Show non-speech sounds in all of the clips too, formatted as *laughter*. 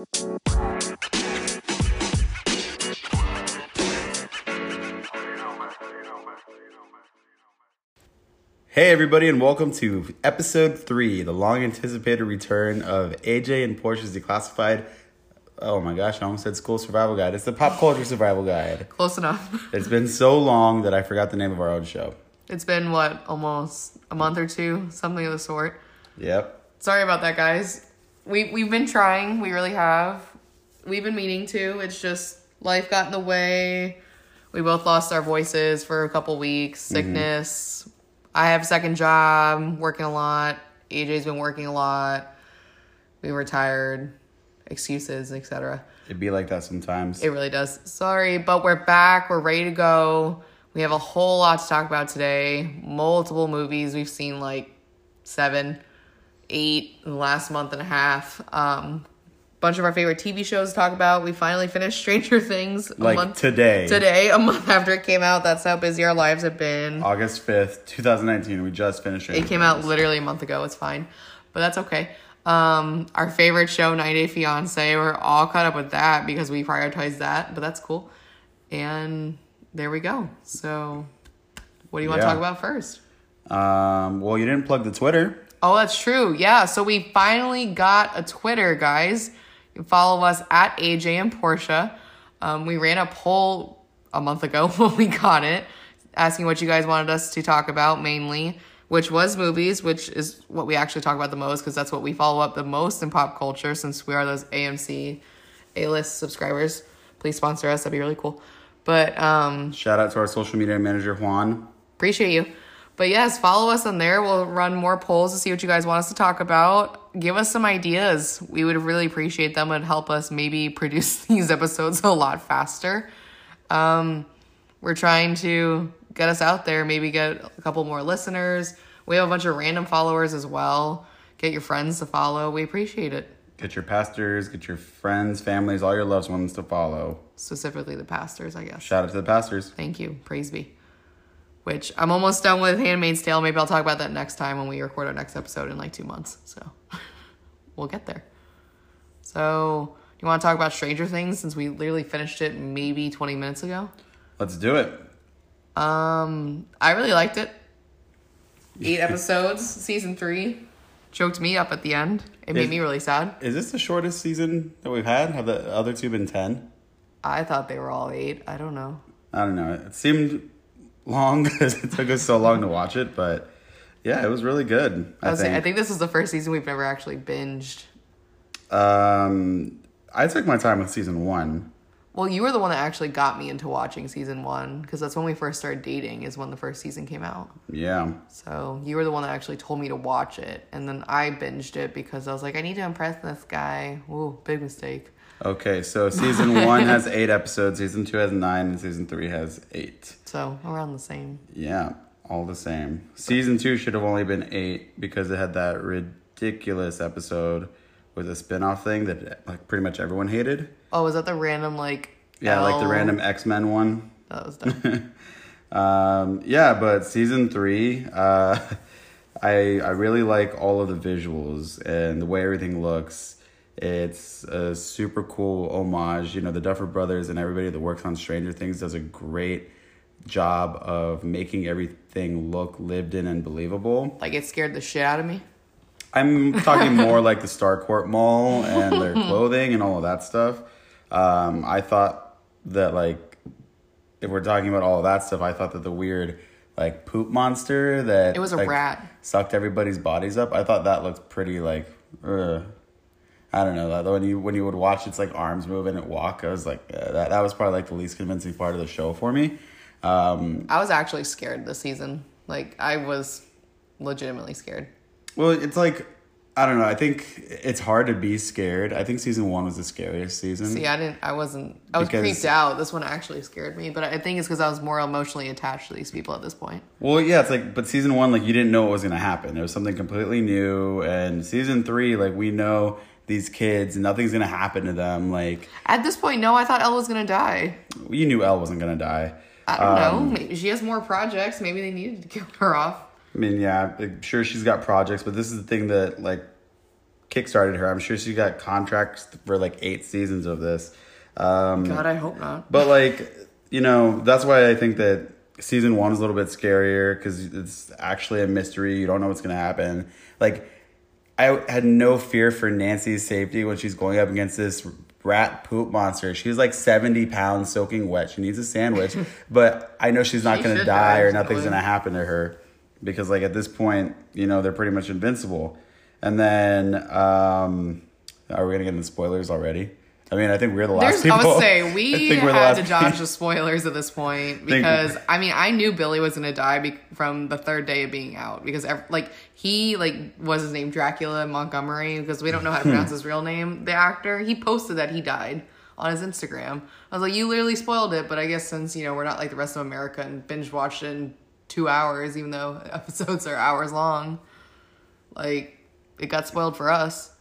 Hey, everybody, and welcome to episode three, the long anticipated return of AJ and Portia's Declassified. Oh my gosh, I almost said School Survival Guide. It's the Pop Culture Survival Guide. Close enough. *laughs* It's been so long that I forgot the name of our own show. It's been what, almost a month or two, something of the sort. Yep. Sorry about that, guys. We we've been trying. We really have. We've been meaning to. It's just life got in the way. We both lost our voices for a couple weeks. Mm-hmm. Sickness. I have a second job, working a lot. AJ's been working a lot. We were tired. Excuses, etc. It'd be like that sometimes. It really does. Sorry, but we're back. We're ready to go. We have a whole lot to talk about today. Multiple movies. We've seen like seven, eight in the last month and a half. Um, bunch of our favorite TV shows to talk about. We finally finished Stranger Things a like month today, today, a month after it came out. That's how busy our lives have been. August 5th, 2019. We just finished It came out literally a month ago. It's fine, but that's okay. Um, our favorite show, 90 Day Fiance, we're all caught up with that because we prioritize that, but that's cool. And there we go. So, what do you want to talk about first? Um, well, you didn't plug the Twitter. Oh, that's true. Yeah. So we finally got a Twitter, guys. You can follow us at AJ and Portia. Um, we ran a poll a month ago *laughs* when we got it, asking what you guys wanted us to talk about mainly, which was movies, which is what we actually talk about the most because that's what we follow up the most in pop culture since we are those AMC A list subscribers. Please sponsor us. That'd be really cool. But um, Shout out to our social media manager, Juan. Appreciate you. But yes, follow us on there. We'll run more polls to see what you guys want us to talk about. Give us some ideas. We would really appreciate them. It'd help us maybe *laughs* produce these episodes a lot faster. Um, we're trying to get us out there, maybe get a couple more listeners. We have a bunch of random followers as well. Get your friends to follow. We appreciate it. Get your pastors, get your friends, families, all your loved ones to follow. Specifically the pastors, I guess. Shout out to the pastors. Thank you. Praise be. Which I'm almost done with Handmaid's Tale. Maybe I'll talk about that next time when we record our next episode in like two months. So *laughs* we'll get there. So you want to talk about Stranger Things since we literally finished it maybe 20 minutes ago? Let's do it. Um, I really liked it. Eight *laughs* episodes, season three. Choked me up at the end. It made Is- me really sad. Is this the shortest season that we've had? Have the other two been 10? I thought they were all eight. I don't know. I don't know. It seemed long because *laughs* it took us so long to watch it, but yeah, it was really good. I, I, was saying, I think. think this is the first season we've never actually binged. Um, I took my time with season one. Well, you were the one that actually got me into watching season one because that's when we first started dating. Is when the first season came out. Yeah. So you were the one that actually told me to watch it, and then I binged it because I was like, I need to impress this guy. Ooh, big mistake. Okay, so season one has eight episodes, season two has nine, and season three has eight. So around the same. Yeah, all the same. Season two should have only been eight because it had that ridiculous episode with a spin off thing that like pretty much everyone hated. Oh, was that the random like? Yeah, like the random X Men one. That was dumb. *laughs* Um, yeah, but season three, uh, *laughs* I I really like all of the visuals and the way everything looks. It's a super cool homage. You know, the Duffer Brothers and everybody that works on Stranger Things does a great job of making everything look lived in and believable. like it scared the shit out of me. I'm talking more *laughs* like the Starcourt Mall and their *laughs* clothing and all of that stuff. Um, I thought that like if we're talking about all of that stuff, I thought that the weird like poop monster that It was a like, rat. sucked everybody's bodies up. I thought that looked pretty like. Uh, I don't know that when you when you would watch its like arms move and it walk, I was like uh, that. That was probably like the least convincing part of the show for me. Um, I was actually scared this season. Like I was legitimately scared. Well, it's like I don't know. I think it's hard to be scared. I think season one was the scariest season. See, I didn't. I wasn't. I was Because- creeped out. This one actually scared me, but I think it's because I was more emotionally attached to these people at this point. Well, yeah, it's like, but season one, like you didn't know what was gonna happen. It was something completely new, and season three, like we know these kids, and nothing's gonna happen to them. Like At this point, no, I thought Elle was gonna die. you knew Elle wasn't gonna die. I don't Um, know. Maybe she has more projects. Maybe they needed to kill her off. I mean, yeah, like, sure she's got projects, but this is the thing that like kickstarted her. I'm sure she got contracts for like eight seasons of this. Um, God, I hope not. but like, you know, that's why I think that season one is a little bit scarier because it's actually a mystery. You don't know what's gonna happen. Like, I had no fear for Nancy's safety when she's going up against this rat poop monster. She's like 70 pounds soaking wet. She needs a sandwich, *laughs* but I know she's not She gonna die die, or nothing's gonna happen to her because like at this point, you know, they're pretty much invincible. And then, um, are we gonna get into spoilers already? I mean, I think we're the last There's, I would say *laughs* we had to dodge *laughs* the spoilers at this point because I mean I knew Billy was gonna die be- from the third day of being out because ev- like he like was his name Dracula Montgomery because we don't know how to hmm. pronounce his real name. The actor he posted that he died on his Instagram. I was like, you literally spoiled it, but I guess since you know we're not like the rest of America and binge watched it in two hours, even though *laughs* episodes are hours long, like it got spoiled for us.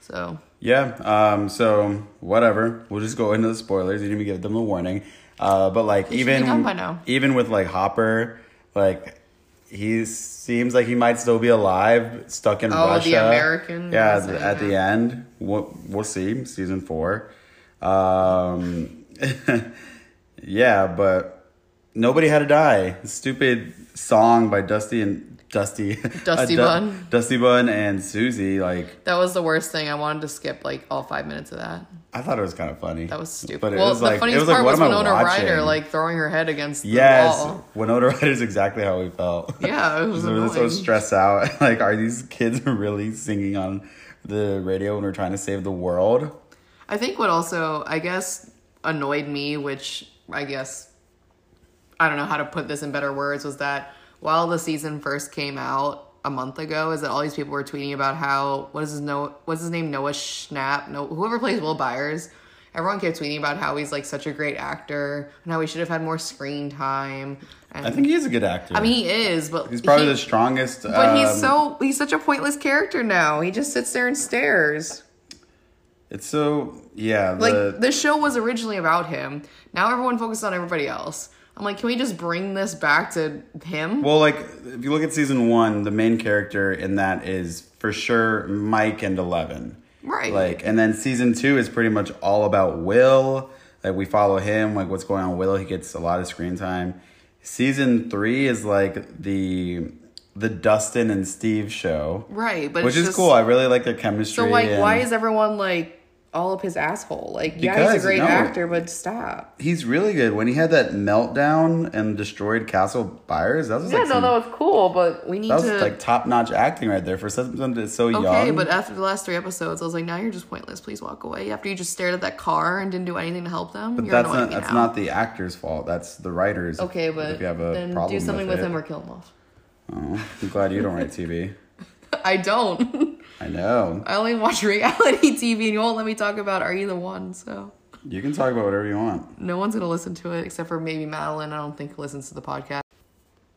So Yeah. Um. So whatever. We'll just go into the spoilers. You didn't even give them a warning. Uh. But like They should be done even by now. even with like Hopper, like he seems like he might still be alive, stuck in Oh, the Russia. American Yeah. At the, at the end, we'll we'll see season four. Um. *laughs* yeah, but nobody had to die. Stupid song by Dusty and Dusty Dusty *laughs* Du- Bun. Dusty Bun and Susie like That was the worst thing. I wanted to skip like all five minutes of that. I thought it was kind of funny. That was stupid. But it well, was the like, it funniest was like, part what was Winona Ryder like throwing her head against yes, the wall. Yes, Winona Ryder is exactly how we felt. *laughs* Yeah, it was so, *laughs* we were so stressed out. Like, are these kids really singing on the radio when we're trying to save the world? I think what also I guess annoyed me, which I guess I don't know how to put this in better words, was that while the season first came out a month ago, is that all these people were tweeting about how what is his no what's his name Noah Schnapp no whoever plays Will Byers. Everyone kept tweeting about how he's like such a great actor and how he should have had more screen time. And I think he is a good actor. I mean he is, but he's probably he- the strongest. But he's um, so he's such a pointless character now. He just sits there and stares. It's so yeah. Like The, the show was originally about him. Now everyone focuses on everybody else. I'm like, can we just bring this back to him? well, like if you look at season one, the main character in that is for sure Mike and Eleven. Right. Like, and then season two is pretty much all about Will. Like, we follow him, like, what's going on with Will. He gets a lot of screen time. Season three is like the the Dustin and Steve show, right, but which it's is just, cool. I really like their chemistry. So like, and why is everyone like all up his asshole? Like, yeah, he's a great no. actor, but stop. he's really good? When he had that meltdown and destroyed Castle Byers, that was Yeah, like no, some- that was cool, but we need that was to. like top notch acting right there for something that's so okay, young. Okay, but after the last three episodes, I was like, now you're just pointless. Please walk away. After you just stared at that car and didn't do anything to help them, But you're that's annoying not me that's now. not the actor's fault. That's the writers. Okay, but if you have a then problem do something with, it. him or kill him off. Oh, I'm glad you don't write TV. *laughs* I don't. *laughs* I know. I only watch *laughs* reality TV, and you won't let me talk about Are You the One? So You can talk about whatever you want. no one's gonna listen to it except for maybe Madeline. I don't think listens to the podcast.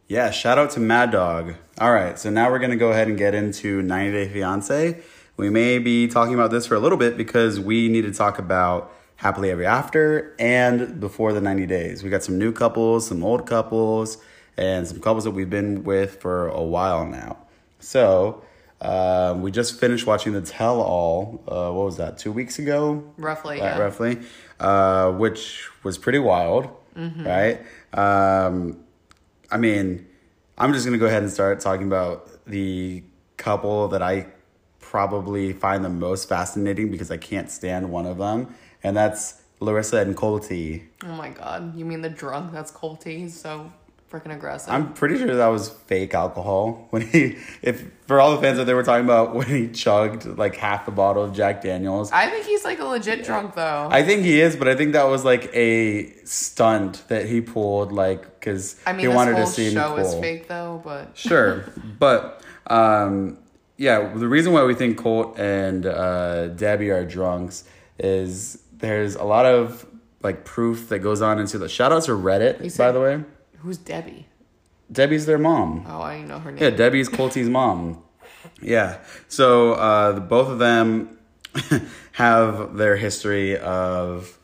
Yeah, shout out to Mad Dog. All right, so now we're going to go ahead and get into 90 Day Fiance. We may be talking about this for a little bit because we need to talk about Happily Ever After and Before the 90 Days. We got some new couples, some old couples, and some couples that we've been with for a while now. So, um, we just finished watching The Tell All, uh, what was that, two weeks ago? Roughly, yeah. roughly, uh, which was pretty wild, Mm-hmm. right? Um, I mean, I'm just gonna go ahead and start talking about the couple that I probably find the most fascinating because I can't stand one of them, and that's Larissa and Colty. Oh my god, you mean the drunk? That's Colty. So freaking aggressive. I'm pretty sure that was fake alcohol *laughs* when he, if for all the fans that they were talking about when he chugged like half the bottle of Jack Daniels. I think he's like a legit drunk though. I think he is, but I think that was like a stunt that he pulled, like because I mean, he wanted to seem show cool. is fake though, but *laughs* Sure, but um, yeah, the reason why we think Colt and uh, Debbie are drunks is there's a lot of like proof that goes on into the shout out to Reddit, by the way. Who's Debbie? Debbie's their mom. Oh, I know her name. Yeah, Debbie's Colty's mom. Yeah. So uh, both of them *laughs* have their history of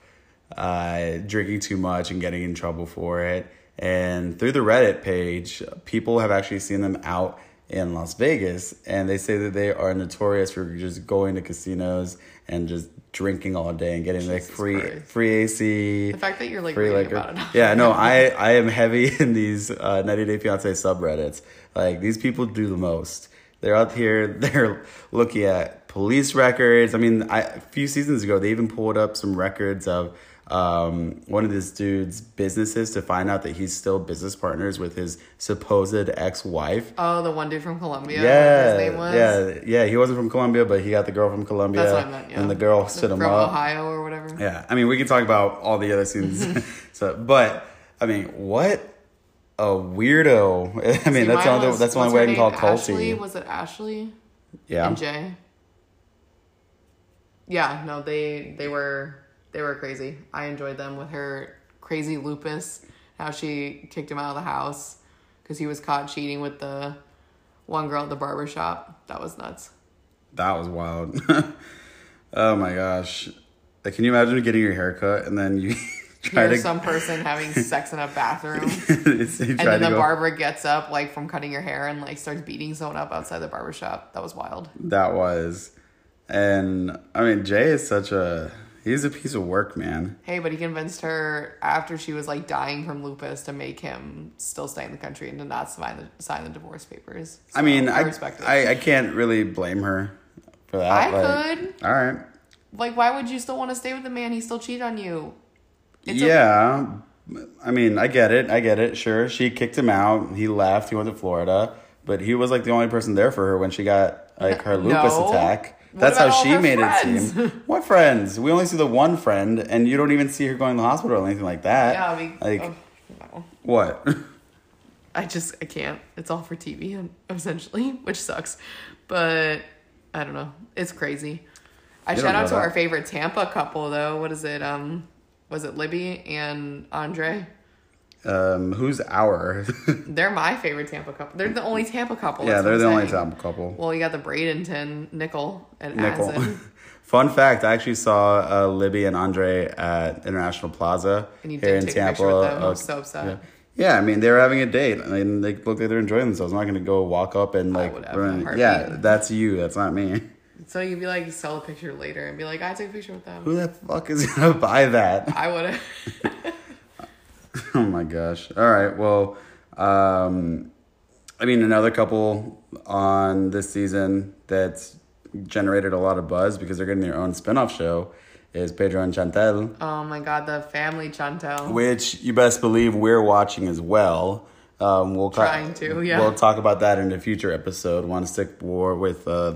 uh, drinking too much and getting in trouble for it. And through the Reddit page, people have actually seen them out in Las Vegas, and they say that they are notorious for just going to casinos and just drinking all day and getting like free Christ. free AC. The fact that you're like free liquor. about it. *laughs* Yeah, no, *laughs* I I am heavy *laughs* in these uh, 90 Day Fiance subreddits. Like these people do the most. They're out here. They're looking at police records. I mean, I, a few seasons ago, they even pulled up some records of um, one of this dude's businesses to find out that he's still business partners with his supposed ex-wife. Oh, the one dude from Colombia. Yeah, His name was. yeah, yeah. He wasn't from Colombia, but he got the girl from Colombia. That's what I meant. Yeah. And the girl stood him from up. Ohio or whatever. Yeah, I mean, we can talk about all the other scenes. *laughs* *laughs* so, but I mean, what a weirdo! *laughs* I mean, See, that's the only was- that's the only way I can call Ashley? culty. Was it Ashley Yeah, and Jay? Yeah, no, they they were they were crazy. I enjoyed them with her crazy lupus. How she kicked him out of the house because he was caught cheating with the one girl at the barber shop. That was nuts. that was wild. *laughs* oh my gosh! Like, can you imagine getting your hair cut and then you *laughs* try Here's to some person *laughs* having sex in a bathroom. And then the go. barber gets up like from cutting your hair and like starts beating someone up outside the barber shop. That was wild. that was, and I mean, Jay is such a he's a piece of work, man. Hey, but he convinced her after she was like dying from lupus to make him still stay in the country and to not sign the sign the divorce papers. I mean, I respect it. I, I can't really blame her for that. I like, could. All right. like, why would you still want to stay with the man? He still cheated on you. It's yeah. I mean, I get it. I get it. Sure. She kicked him out. He left. He went to Florida. But he was like the only person there for her when she got like her lupus No. attack. That's how she made friends? it seem. *laughs* What friends? We only see the one friend, and you don't even see her going to the hospital or anything like that. Yeah, mean, like oh, no. what? *laughs* I just I can't. It's all for TV essentially, *laughs* which sucks. But I don't know. It's crazy. I You shout out to our favorite Tampa couple though. What is it? Um, was it Libby and Andrei? Um, who's our? *laughs* They're my favorite Tampa couple. They're the only Tampa couple. yeah, they're the I'm only saying. Tampa couple. Well, you got the Bradenton, Nickel, and Nickel. *laughs* Fun fact: I actually saw uh, Libby and Andrei at International Plaza And you here did in take a Tampa. picture with them. I Uh, was so upset. Yeah. Yeah, I mean they were having a date. I mean they look like they're enjoying themselves. I'm not gonna go walk up and like would have ruin- in a yeah, that's you. That's not me. *laughs* So you'd be like, sell a picture later and be like, I took a picture with them. Who the fuck is gonna buy that? I would have. *laughs* oh my gosh. All right. Well, um, I mean another couple on this season that's generated a lot of buzz because they're getting their own spin-off show is Pedro and Chantel. Oh my god, the family Chantel. which you best believe we're watching as well. Um, we'll ca- Trying to, yeah. We'll talk about that in a future episode. Want to stick more with uh,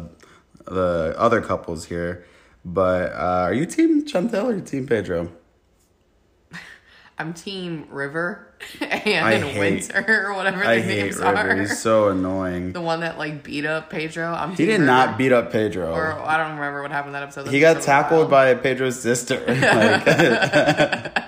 the other couples here, but uh, are you team Chantel or team Pedro? I'm Team River *laughs* and hate- Winter or *laughs* whatever their I hate names River. are. He's so annoying. the one that like beat up Pedro. I'm He Team did River. not beat up Pedro. Or I don't remember what happened that episode. he got tackled by Pedro's sister. *laughs* Like,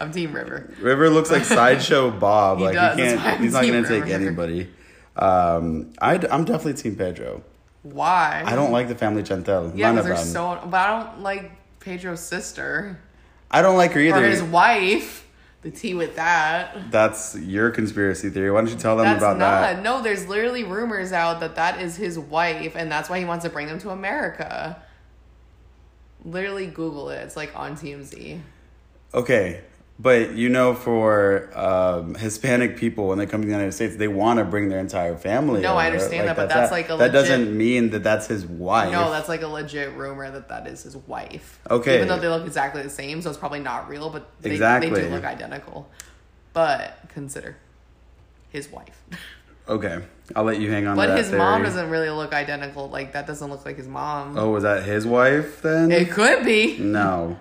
I'm Team River. River looks like sideshow Bob. He like does, he can't. He's not Team gonna take anybody. Um, I, I'm definitely team Pedro. Why? I don't like the family Chantel. Yeah, because they're so. But I don't like Pedro's sister I don't like her either. or his wife. The tea with that. That's your conspiracy theory. Why don't you tell them That's about not. that? No, there's literally rumors out that that is his wife, and that's why he wants to bring them to America. Literally, Google it. It's like on TMZ. Okay, but you know, for um, Hispanic people, when they come to the United States, they want to bring their entire family. No, I over. understand that, but that's like a that legit- doesn't mean that that's his wife. No, that's like a legit rumor that that is his wife. Okay. Even though they look exactly the same, so it's probably not real, but they, they do look identical. But consider his wife. *laughs* okay. I'll let you hang on. But his mom doesn't really look identical. Like that doesn't look like his mom. Oh, was that his wife then? It could be. no,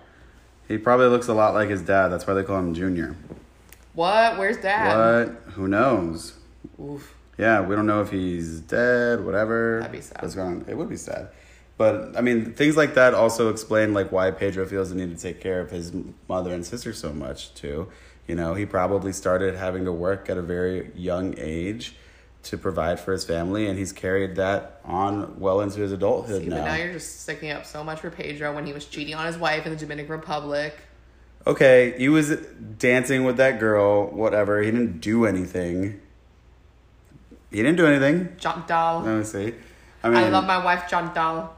he probably looks a lot like his dad. That's why they call him Junior. What? Where's dad? What? Who knows? Oof. Yeah, we don't know if he's dead, whatever. That'd be sad. What's going on? It would be sad. But I mean, things like that also explain like why Pedro feels the need to take care of his mother and sister so much too. You know, he probably started having to work at a very young age to provide for his family, and he's carried that on well into his adulthood See, but now. now you're just sticking up so much for Pedro when he was cheating on his wife in the Dominican Republic. Okay, he was dancing with that girl, whatever. He didn't do anything. he didn't do anything. Chantal. Let me see. I mean, I love my wife Chantal.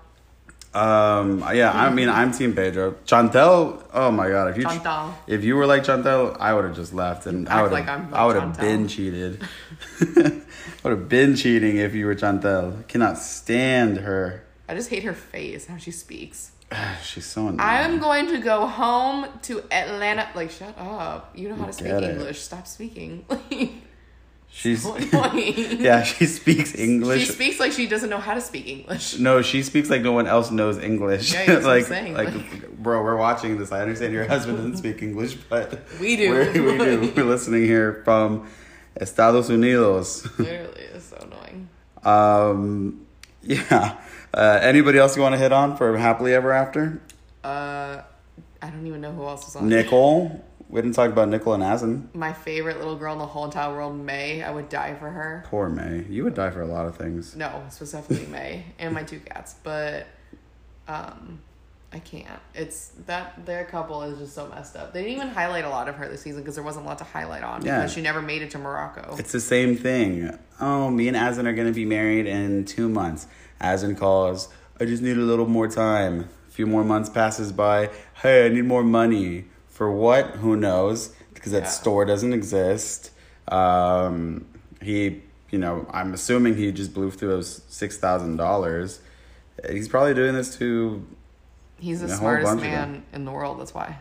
Um. Yeah. I mean, I'm Team Pedro. Chantel. Oh my God. If you Chantal. if you were like Chantel, I would have just left, and I would have like I would have been cheated. *laughs* *laughs* Would have been cheating if you were Chantel. Cannot stand her. I just hate her face, how she speaks. *sighs* She's so annoying. I'm going to go home to Atlanta. Like, shut up. You know how to speak it. English. Stop speaking. *laughs* She's so *laughs* yeah. She speaks English. She speaks like she doesn't know how to speak English. No, she speaks like no one else knows English. Yeah, that's *laughs* what I'm like, saying, like, like- bro, we're watching this. I understand your husband doesn't speak English, but We do. We do. We're listening here from Estados Unidos. Literally, it's so annoying. Um, yeah. Uh, anybody else you want to hit on for happily ever after? Uh, I don't even know who else was on. Nicole. We didn't talk about Nicole and Azan. My favorite little girl in the whole entire world, May. I would die for her. Poor May. You would die for a lot of things. No, specifically May and my two cats, but um, I can't. It's that their couple is just so messed up. They didn't even highlight a lot of her this season because there wasn't a lot to highlight on Yeah. because she never made it to Morocco. It's the same thing. Oh, me and Azan are gonna be married in two months. Azan calls. I just need a little more time. A few more months passes by. Hey, I need more money. For what? Who knows? Because that Yeah. store doesn't exist. Um, he, you know, I'm assuming he just blew through those six thousand dollars. He's probably doing this to. He's the smartest man in the world. That's why.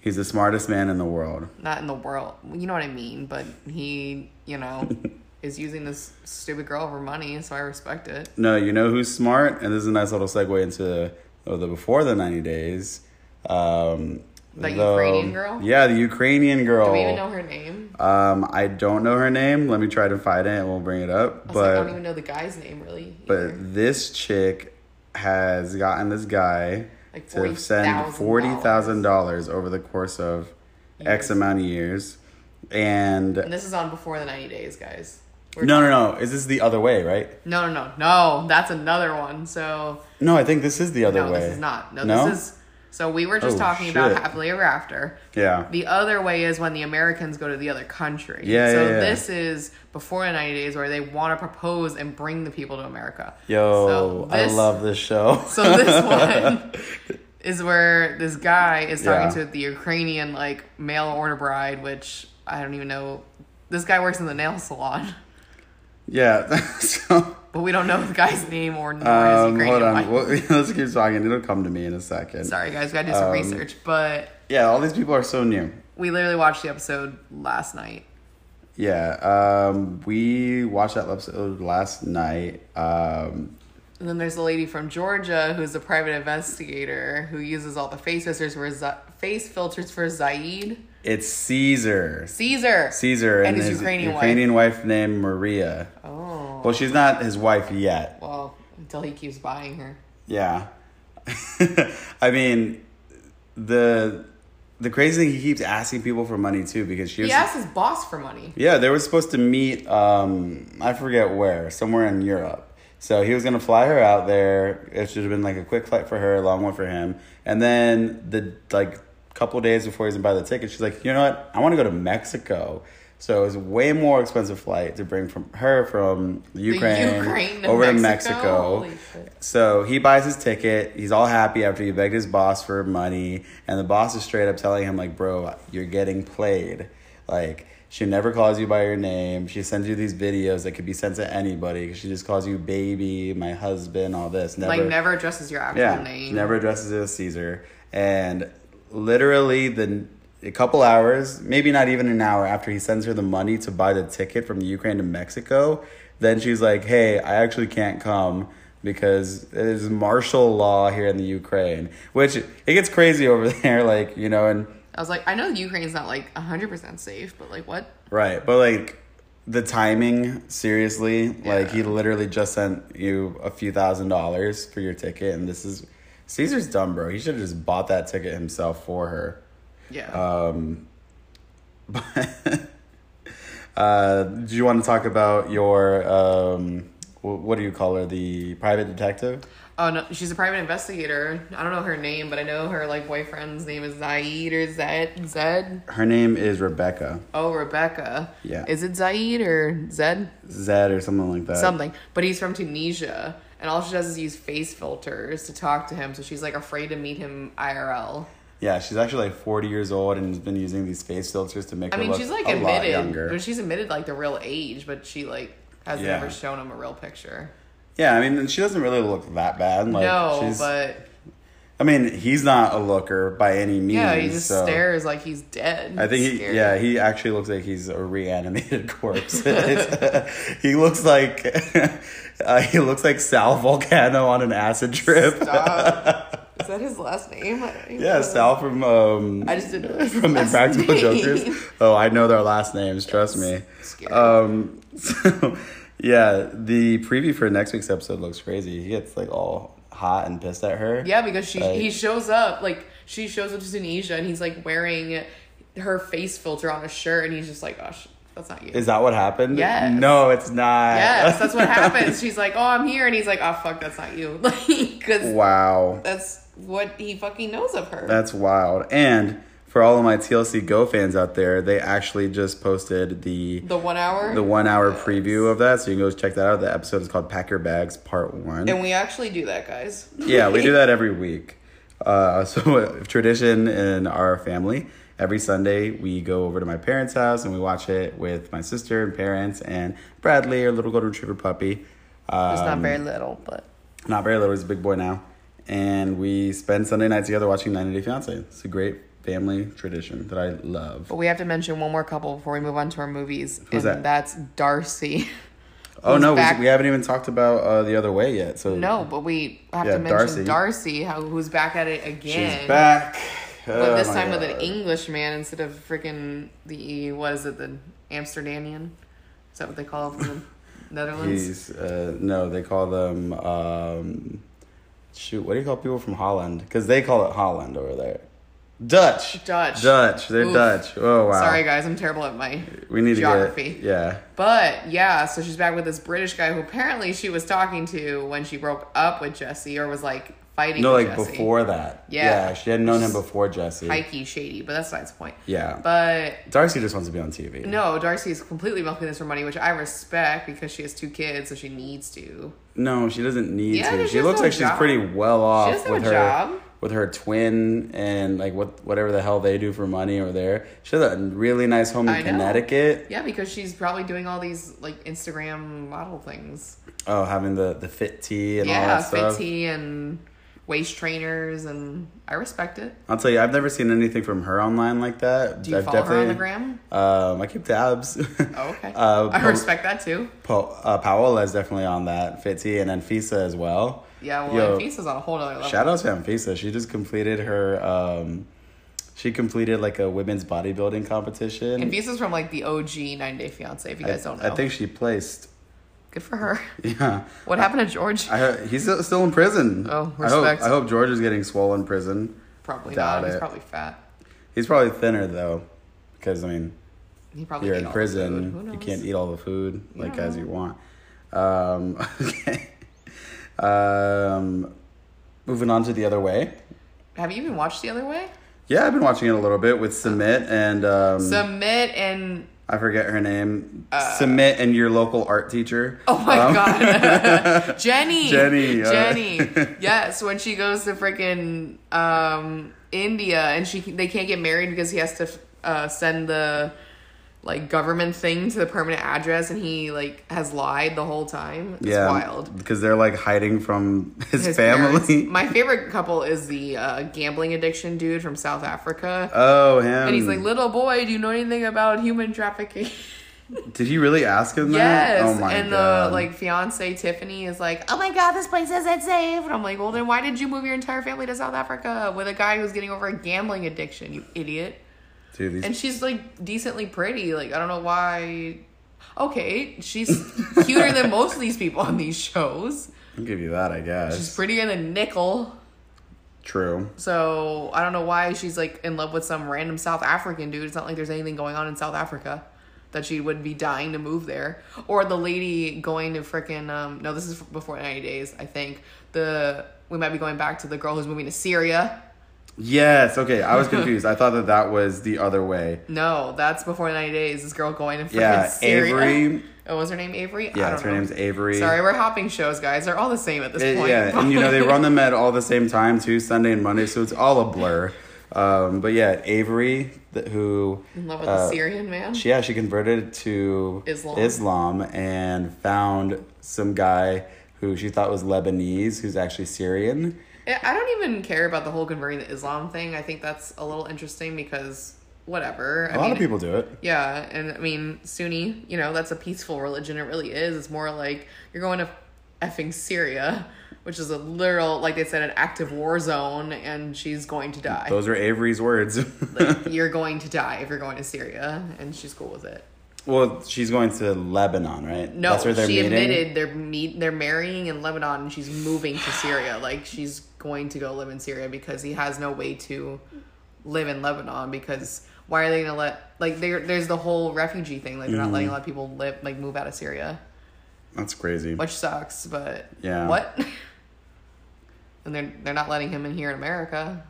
He's the smartest man in the world. Not in the world. You know what I mean. But he, you know, *laughs* is using this stupid girl for money. So I respect it. No, you know who's smart, and this is a nice little segue into oh, the before the ninety days. Um, The Ukrainian girl? Yeah, the Ukrainian girl. Do we even know her name? Um, I don't know her name. Let me try to find it, and we'll bring it up. I, was like, I don't even know the guy's name really. either. but this chick has gotten this guy Like to send $40,000. forty thousand dollars over the course of X amount of years, and and this is on before the ninety days, guys. We're no, no, no. Is this the other way? Right? No, no, no, no. That's another one. So No, I think this is the other way. no, way. this is not. No, No? this is. So we were just Oh, talking about happily ever after. Yeah. The other way is when the Americans go to the other country. Yeah, So yeah, yeah. this is before the ninety days where they want to propose and bring the people to America. Yo, So this- I love this show. So this *laughs* one is where this guy is talking Yeah. to the Ukrainian like mail order bride, which I don't even know. This guy works in the nail salon, yeah. *laughs* so, but we don't know the guy's name or nor his um, Ukrainian hold on. wife. Well, *laughs* let's keep talking. It'll come to me in a second. Sorry, guys, we gotta do some Um, research. But Yeah, all these people are so new. we literally watched the episode last night. Yeah. Um, we watched that episode last night. Um, And then there's a lady from Georgia who's a private investigator who uses all the face filters for Z- face filters for Zaid it's Caesar. Caesar. Caesar And and, his his Ukrainian Ukrainian, wife. named Maria. Oh. Well, she's not his wife yet. Well, until he keeps buying her. Yeah. *laughs* I mean, the the crazy thing he keeps asking people for money too because she was He asked his boss for money. Yeah, they were supposed to meet. Um, I forget where, somewhere in Europe. So he was gonna fly her out there. It should have been like a quick flight for her, a long one for him. And then the like couple days before he's gonna buy the ticket, she's like, you know what? I want to go to Mexico. So it was a way more expensive flight to bring from her from Ukraine, Ukraine to over to Mexico? Mexico. Holy shit. So he buys his ticket. He's all happy after he begged his boss for money, and the boss is straight up telling him like, "Bro, you're getting played. Like, she never calls you by your name. She sends you these videos that could be sent to anybody. She just calls you baby, my husband, all this. Never, like never addresses your actual yeah, name. never addresses it as Caesar. And literally, the a couple hours, maybe not even an hour after he sends her the money to buy the ticket from the Ukraine to Mexico, then she's like, "Hey, I actually can't come." Because there's martial law here in the Ukraine, which it gets crazy over *laughs* there, like you know, and I was like, I know Ukraine's not like hundred percent safe, but like what? Right, but like the timing, seriously, like Yeah. he literally just sent you a few thousand dollars for your ticket, and this is Caesar's dumb, bro. He should have just bought that ticket himself for her. Yeah. Um, *laughs* but uh, do you want to talk about your um, wh- what do you call her, the private detective? Oh no, she's a private investigator. I don't know her name, but I know her like boyfriend's name is Zaid or Zed. Zed. Her name is Rebecca Oh, Rebecca. Yeah. Is it Zaid or Zed? Zed or something like that. Something. But he's from Tunisia, and all she does is use face filters to talk to him. So she's like afraid to meet him IRL. Yeah, she's actually like 40 years old and has been using these face filters to make I her mean, look she's like a lot admitted, younger. but she's admitted like the real age, but she like has Yeah. never shown him a real picture. Yeah, I mean, and she doesn't really look that bad. Like, no, she's, but I mean, he's not a looker by any means. yeah, he just so stares like he's dead. I think he, Scary. yeah, he actually looks like he's a reanimated *laughs* corpse. *laughs* He looks like *laughs* uh, he looks like Sal Vulcano on an acid trip. Stop. Is that his last name? I don't even Yeah. Sal from um, I just didn't know from Impractical name. Jokers. Oh, I know their last names. Trust me. Um, *laughs* so yeah, the preview for next week's episode looks crazy. He gets like all hot and pissed at her. Yeah, because she Like- he shows up like she shows up to Tunisia and he's like wearing her face filter on a shirt and he's just like, "Gosh, that's not you." Is that what happened? Yes. No, it's not. yes, that's what *laughs* happens. She's like, "Oh, I'm here," and he's like, "Oh, fuck, that's not you." *laughs* Like, because wow. that's what he fucking knows of her. That's wild. And for all of my TLC Go fans out there, they actually just posted the the one hour. the one hour Yes. preview of that, so you can go check that out. The episode is called Pack Your Bags Part One. and we actually do that, guys. yeah, we do *laughs* that every week. Uh, so *laughs* tradition in our family. Every Sunday, we go over to my parents' house and we watch it with my sister and parents and Bradley, our little golden retriever puppy. Um, It's not very little, but not very little. He's a big boy now. And we spend Sunday night together watching 90 Day Fiance. It's a great family tradition that I love. but we have to mention one more couple before we move on to our movies, Who's and that? that's Darcy. *laughs* Oh no, we, back- we haven't even talked about uh, the other way yet. So No, but we have Yeah, to mention Darcy. Darcy, how, who's back at it again. she's back. But Oh this my time with an English man instead of freaking the what is it the Amsterdamian? Is that what they call it from the Netherlands? He's uh, no, they call them um, shoot. What do you call people from Holland? Because they call it Holland over there. Dutch. Dutch. Dutch. They're Oof. Dutch. Oh wow. Sorry guys, I'm terrible at my We need geography. to get yeah. But yeah, so she's back with this British guy who apparently she was talking to when she broke up with Jesse or was like fighting No, like Jesse. before that. Yeah. yeah, she hadn't known him before Jesse. Pikey shady, but that's not his point. Yeah. But Darcy just wants to be on TV. no, Darcy is completely milking this for money, which I respect because she has two kids, so she needs to. No, she doesn't need Yeah, to. She she looks like she's job. pretty well off with a her job. with her twin and like what whatever the hell they do for money over there. She has a really nice home in I know. Connecticut. Yeah, because she's probably doing all these like Instagram model things. Oh, having the the fit tea and all yeah, that stuff. fit tea and waist trainers, and I respect it. I'll tell you, I've never seen anything from her online like that. Do you I've follow her on the gram? Um, I keep tabs. *laughs* Oh, okay. uh, I respect that too. Po- uh, Paola is definitely on that Fitzy and then Fisa as well. Yeah, well, Yo, Fisa's on a whole other level. Shout out to Anfisa. She just completed her. Um, she completed like a women's bodybuilding competition. And Fisa's from like the OG 9 Day Fiance. If you I, guys don't know, I think she placed. Good for her. *laughs* Yeah, What happened to George? I he's still, in prison. Oh, I hope, respect. I hope George is getting swollen prison. probably doubt not. He's it. probably fat. He's probably thinner though, because I mean, He probably you're in all the food. Who prison. You can't eat all the food like Yeah. as you want. Um, *laughs* okay. Um, moving on to the other way. Have you even watched The Other Way? Yeah, I've been watching it a little bit with Sumit and um, Sumit and I forget her name. Sumit and your local art teacher. Uh, oh my Um, god, *laughs* Jenny, Jenny, uh, Jenny. *laughs* Yes, when she goes to freaking um, India and she they can't get married because he has to uh, send the like government thing to the permanent address and he like has lied the whole time. It's yeah, wild. because they're like hiding from *laughs* his, His family. parents. *laughs* My favorite couple is the uh, gambling addiction dude from South Africa. oh, him. and he's like, little boy, do you know anything about human trafficking? *laughs* Did he really ask him that? Yes. Oh my and god. the like fiance Tiffany is like, Oh my god, this place isn't safe. And I'm like, Well then why did you move your entire family to South Africa with a guy who's getting over a gambling addiction, you idiot? Dude, these And she's like decently pretty. Like, I don't know why Okay, she's *laughs* cuter than most of these people on these shows. I'll give you that, I guess. She's prettier than a Nickel. True. So I don't know why she's like in love with some random South African dude. It's not like there's anything going on in South Africa that she would be dying to move there. Or the lady going to frickin' um no, this is before 90 days, I think. the we might be going back to the girl who's moving to Syria. Yes. Okay. I was *laughs* confused. I thought that that was the other way. No, that's before 90 days. This girl going freaking Yeah, Syria. Avery. *laughs* Oh, was her name Avery? I Yeah, her know. name's Avery. Sorry, we're hopping shows, guys. They're all the same at this It- point. yeah, and you know they run them at all the same time too, Sunday and Monday, so it's all a blur. Um, but yeah, Avery, th- who in love with uh, the Syrian man. she yeah she converted to Islam. Islam and found some guy who she thought was Lebanese, who's actually Syrian. I don't even care about the whole converting to Islam thing. I think that's a little interesting because whatever. A I lot mean, of people do it. Yeah, and I mean Sunni, you know, that's a peaceful religion. It really is. It's more like you're going to effing Syria, which is a literal, like they said, an active war zone, and she's going to die. Those are Avery's words. like, *laughs* you're going to die if you're going to Syria, and she's cool with it. Well, she's going to Lebanon, right? No, That's where they're she meeting. admitted they're meet they're marrying in Lebanon, and she's moving to Syria. Like she's going to go live in Syria because he has no way to live in Lebanon because why are they gonna let like there there's the whole refugee thing like they're not Mm-hmm. letting a lot of people live like move out of Syria, That's crazy. which sucks. But Yeah. what? *laughs* and they're they're not letting him in here in America.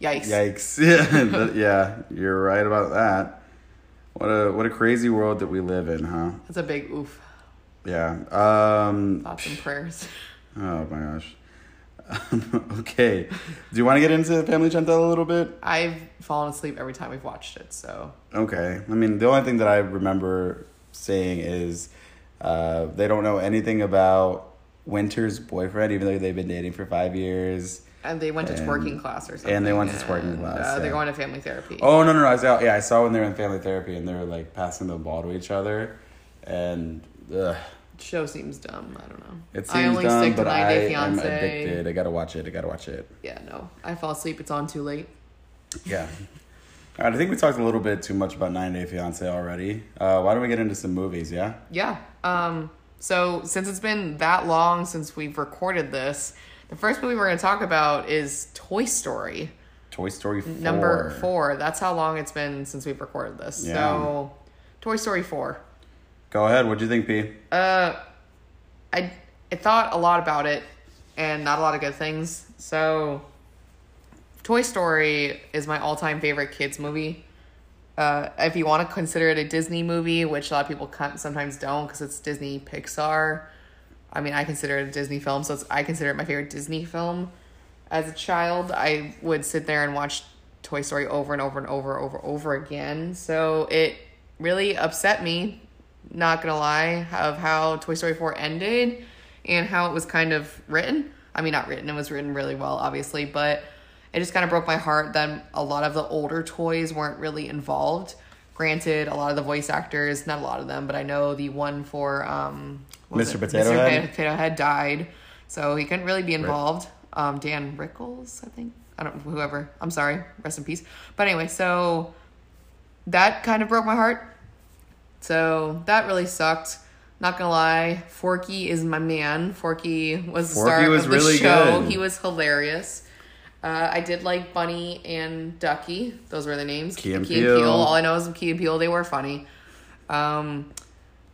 Yikes! Yikes! *laughs* *laughs* Yeah, you're right about that. What a what a crazy world that we live in, huh? That's a big oof. Yeah. Um. Thoughts and prayers. Oh my gosh. *laughs* okay. Do you want to get into Family Chantel a little bit? I've fallen asleep every time we've watched it, so Okay. I mean, the only thing that I remember saying is uh, they don't know anything about Winter's boyfriend, even though they've been dating for five years. And they went to And- twerking class or something. and they went to twerking class, Uh, They're going to family therapy. Oh no no no! I saw yeah I saw when they were in family therapy and they were like passing the ball to each other, and ugh, Show seems dumb. I don't know. it I seems only dumb, stick to but 90 I Day am addicted. I gotta watch it. I gotta watch it. Yeah, no. I fall asleep. It's on too late. Yeah. All right, I think we talked a little bit too much about Nine Day Fiance already. Uh, why don't we get into some movies? Yeah. Yeah. Um. So since it's been that long since we've recorded this, the first movie we're going to talk about is Toy Story Toy Story 4. number four. That's how long it's been since we've recorded this. Yeah. So, Toy Story four. Go ahead. What'd you think, P? Uh, I I thought a lot about it, and not a lot of good things. So, Toy Story is my all-time favorite kids movie. Uh, if you want to consider it a Disney movie, which a lot of people sometimes don't because it's Disney Pixar. I mean, I consider it a Disney film, so I consider it my favorite Disney film. As a child, I would sit there and watch Toy Story over and over and over and over over again. So it really upset me, not gonna lie, of how Toy Story 4 ended and how it was kind of written. I mean, not written, it was written really well, obviously, but it just kind of broke my heart that a lot of the older toys weren't really involved. Granted, a lot of the voice actors, not a lot of them, but I know the one for um, Mr. it? Potato Mr. Head? Potato Head died, so he couldn't really be involved. Um, Dan Rickles, I think. I don't whoever. I'm sorry. Rest in peace. But anyway, so that kind of broke my heart. So that really sucked. Not gonna lie, Forky is my man. Forky was the Forky star was of the really show. good. He was hilarious. Uh, I did like Bunny and Ducky. Those were the names. Key and Key and. All I know is Key and Peele. They were funny. Um,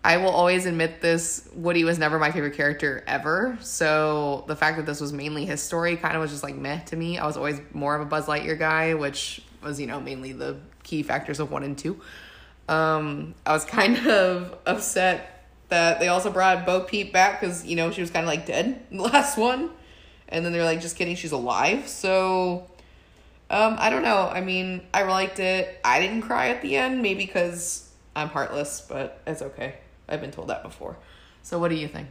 I will always admit this. Woody was never my favorite character ever. So the fact that this was mainly his story kind of was just like meh to me. I was always more of a Buzz Lightyear guy, which was you know mainly the key factors of one and two. Um, I was *laughs* kind of upset that they also brought Bo Peep back because you know she was kind of like dead in the *laughs* last one, and then they're like, just kidding, she's alive. So, um, I don't know. I mean, I liked it. I didn't cry at the end, maybe because I'm heartless, but it's okay. I've been told that before. So, what do you think?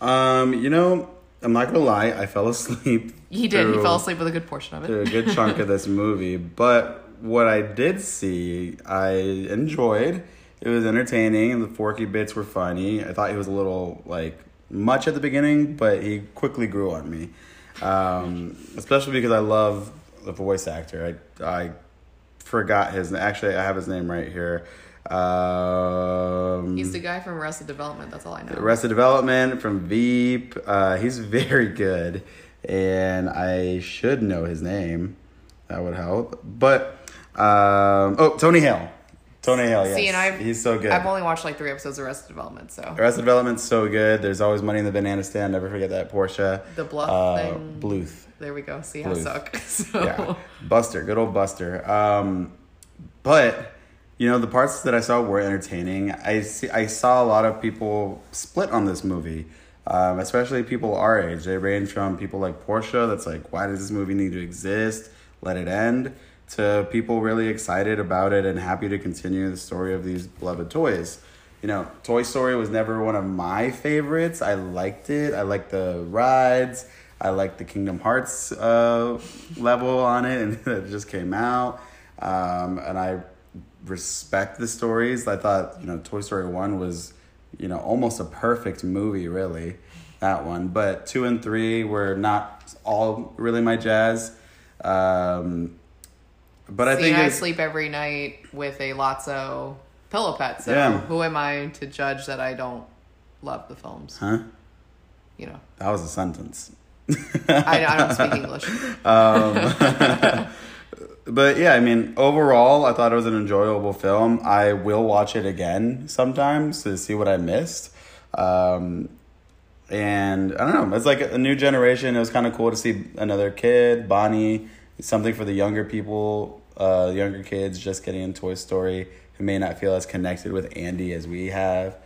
Um, you know, I'm not gonna lie. I fell asleep. He did. He fell asleep with a good portion of through it. a good chunk of this movie, but what I did see, I enjoyed. It was entertaining, and the Forky bits were funny. I thought he was a little like much at the beginning, but he quickly grew on me. Um, especially because I love the voice actor. I I forgot his actually I have his name right here. Um, He's the guy from Arrested Development. That's all I know. Arrested Development from Veep. Uh, he's very good, and I should know his name. That would help. But um, oh, Tony Hale. Tony Hale, yes. See, and I've He's so good. I've only watched like three episodes of Arrested Development, so Arrested Development's so good. There's always money in the banana stand. Never forget that Portia. The Bluff uh, thing. Bluth. there we go. See how Bluth. suck. *laughs* So Yeah. Buster. Good old Buster. Um, but you know the parts that I saw were entertaining. I see. I saw a lot of people split on this movie. Um, especially people our age. They range from people like Portia, that's like, why does this movie need to exist? Let it end, to people really excited about it and happy to continue the story of these beloved toys. You know, Toy Story was never one of my favorites. I liked it. I liked the rides. I liked the Kingdom Hearts uh, level on it, *laughs* and it just came out. Um, and I respect the stories. I thought, you know, Toy Story 1 was, you know, almost a perfect movie, really, that one. But 2 and 3 were not all really my jazz. Um, but I See, think I sleep every night with a Lotso pillow pet. So Yeah. who am I to judge that I don't love the films? huh? You know, That was a sentence. I, I don't speak *laughs* English. *laughs* But yeah, I mean, overall, I thought it was an enjoyable film. I will watch it again sometimes to see what I missed. Um, and I don't know, it's like a new generation. It was kind of cool to see another kid, Bonnie, something for the younger people, uh, younger kids just getting in Toy Story who may not feel as connected with Andy as we have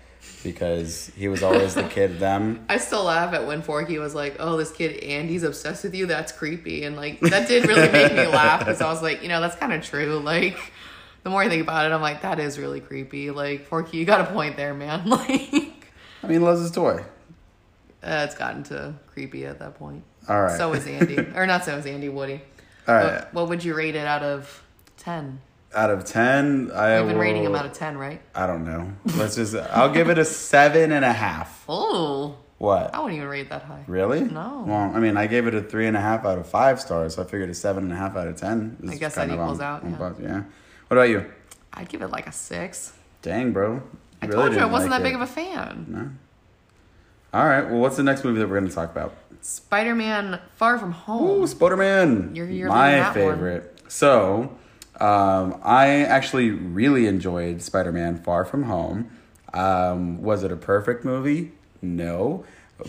because he was always the kid them. *laughs* I still laugh at when Forky was like, "Oh, this kid Andy's obsessed with you. That's creepy," and like that did really make me laugh because I was like, you know, that's kind of true. Like, the more I think about it, I'm like, that is really creepy. Like, Forky, you got a point there, man. *laughs* Like, I mean, loves his toy. uh, it's gotten to creepy at that point. All right. So is Andy, or not? So is Andy Woody. All right. What, what would you rate it out of ten? Out of 10, I You've been rating him out of ten, right? I don't know. Let's just. I'll give it a seven and a half. *laughs* Oh, What? I wouldn't even rate that high. Really? No. Well, I mean, I gave it a three and a half out of five stars, so I figured a seven and a half out of ten. is I guess that equals on- out, on yeah. yeah. What about you? I'd give it like a six. Dang, bro. I really told you I wasn't like that big of a fan. No. All right. Well, what's the next movie that we're going to talk about? Spider Man Far From Home. Ooh, Spider-Man. You're- you're my that one. favorite. So, um, I actually really enjoyed Spider-Man: Far From Home. Um, was it a perfect movie? No,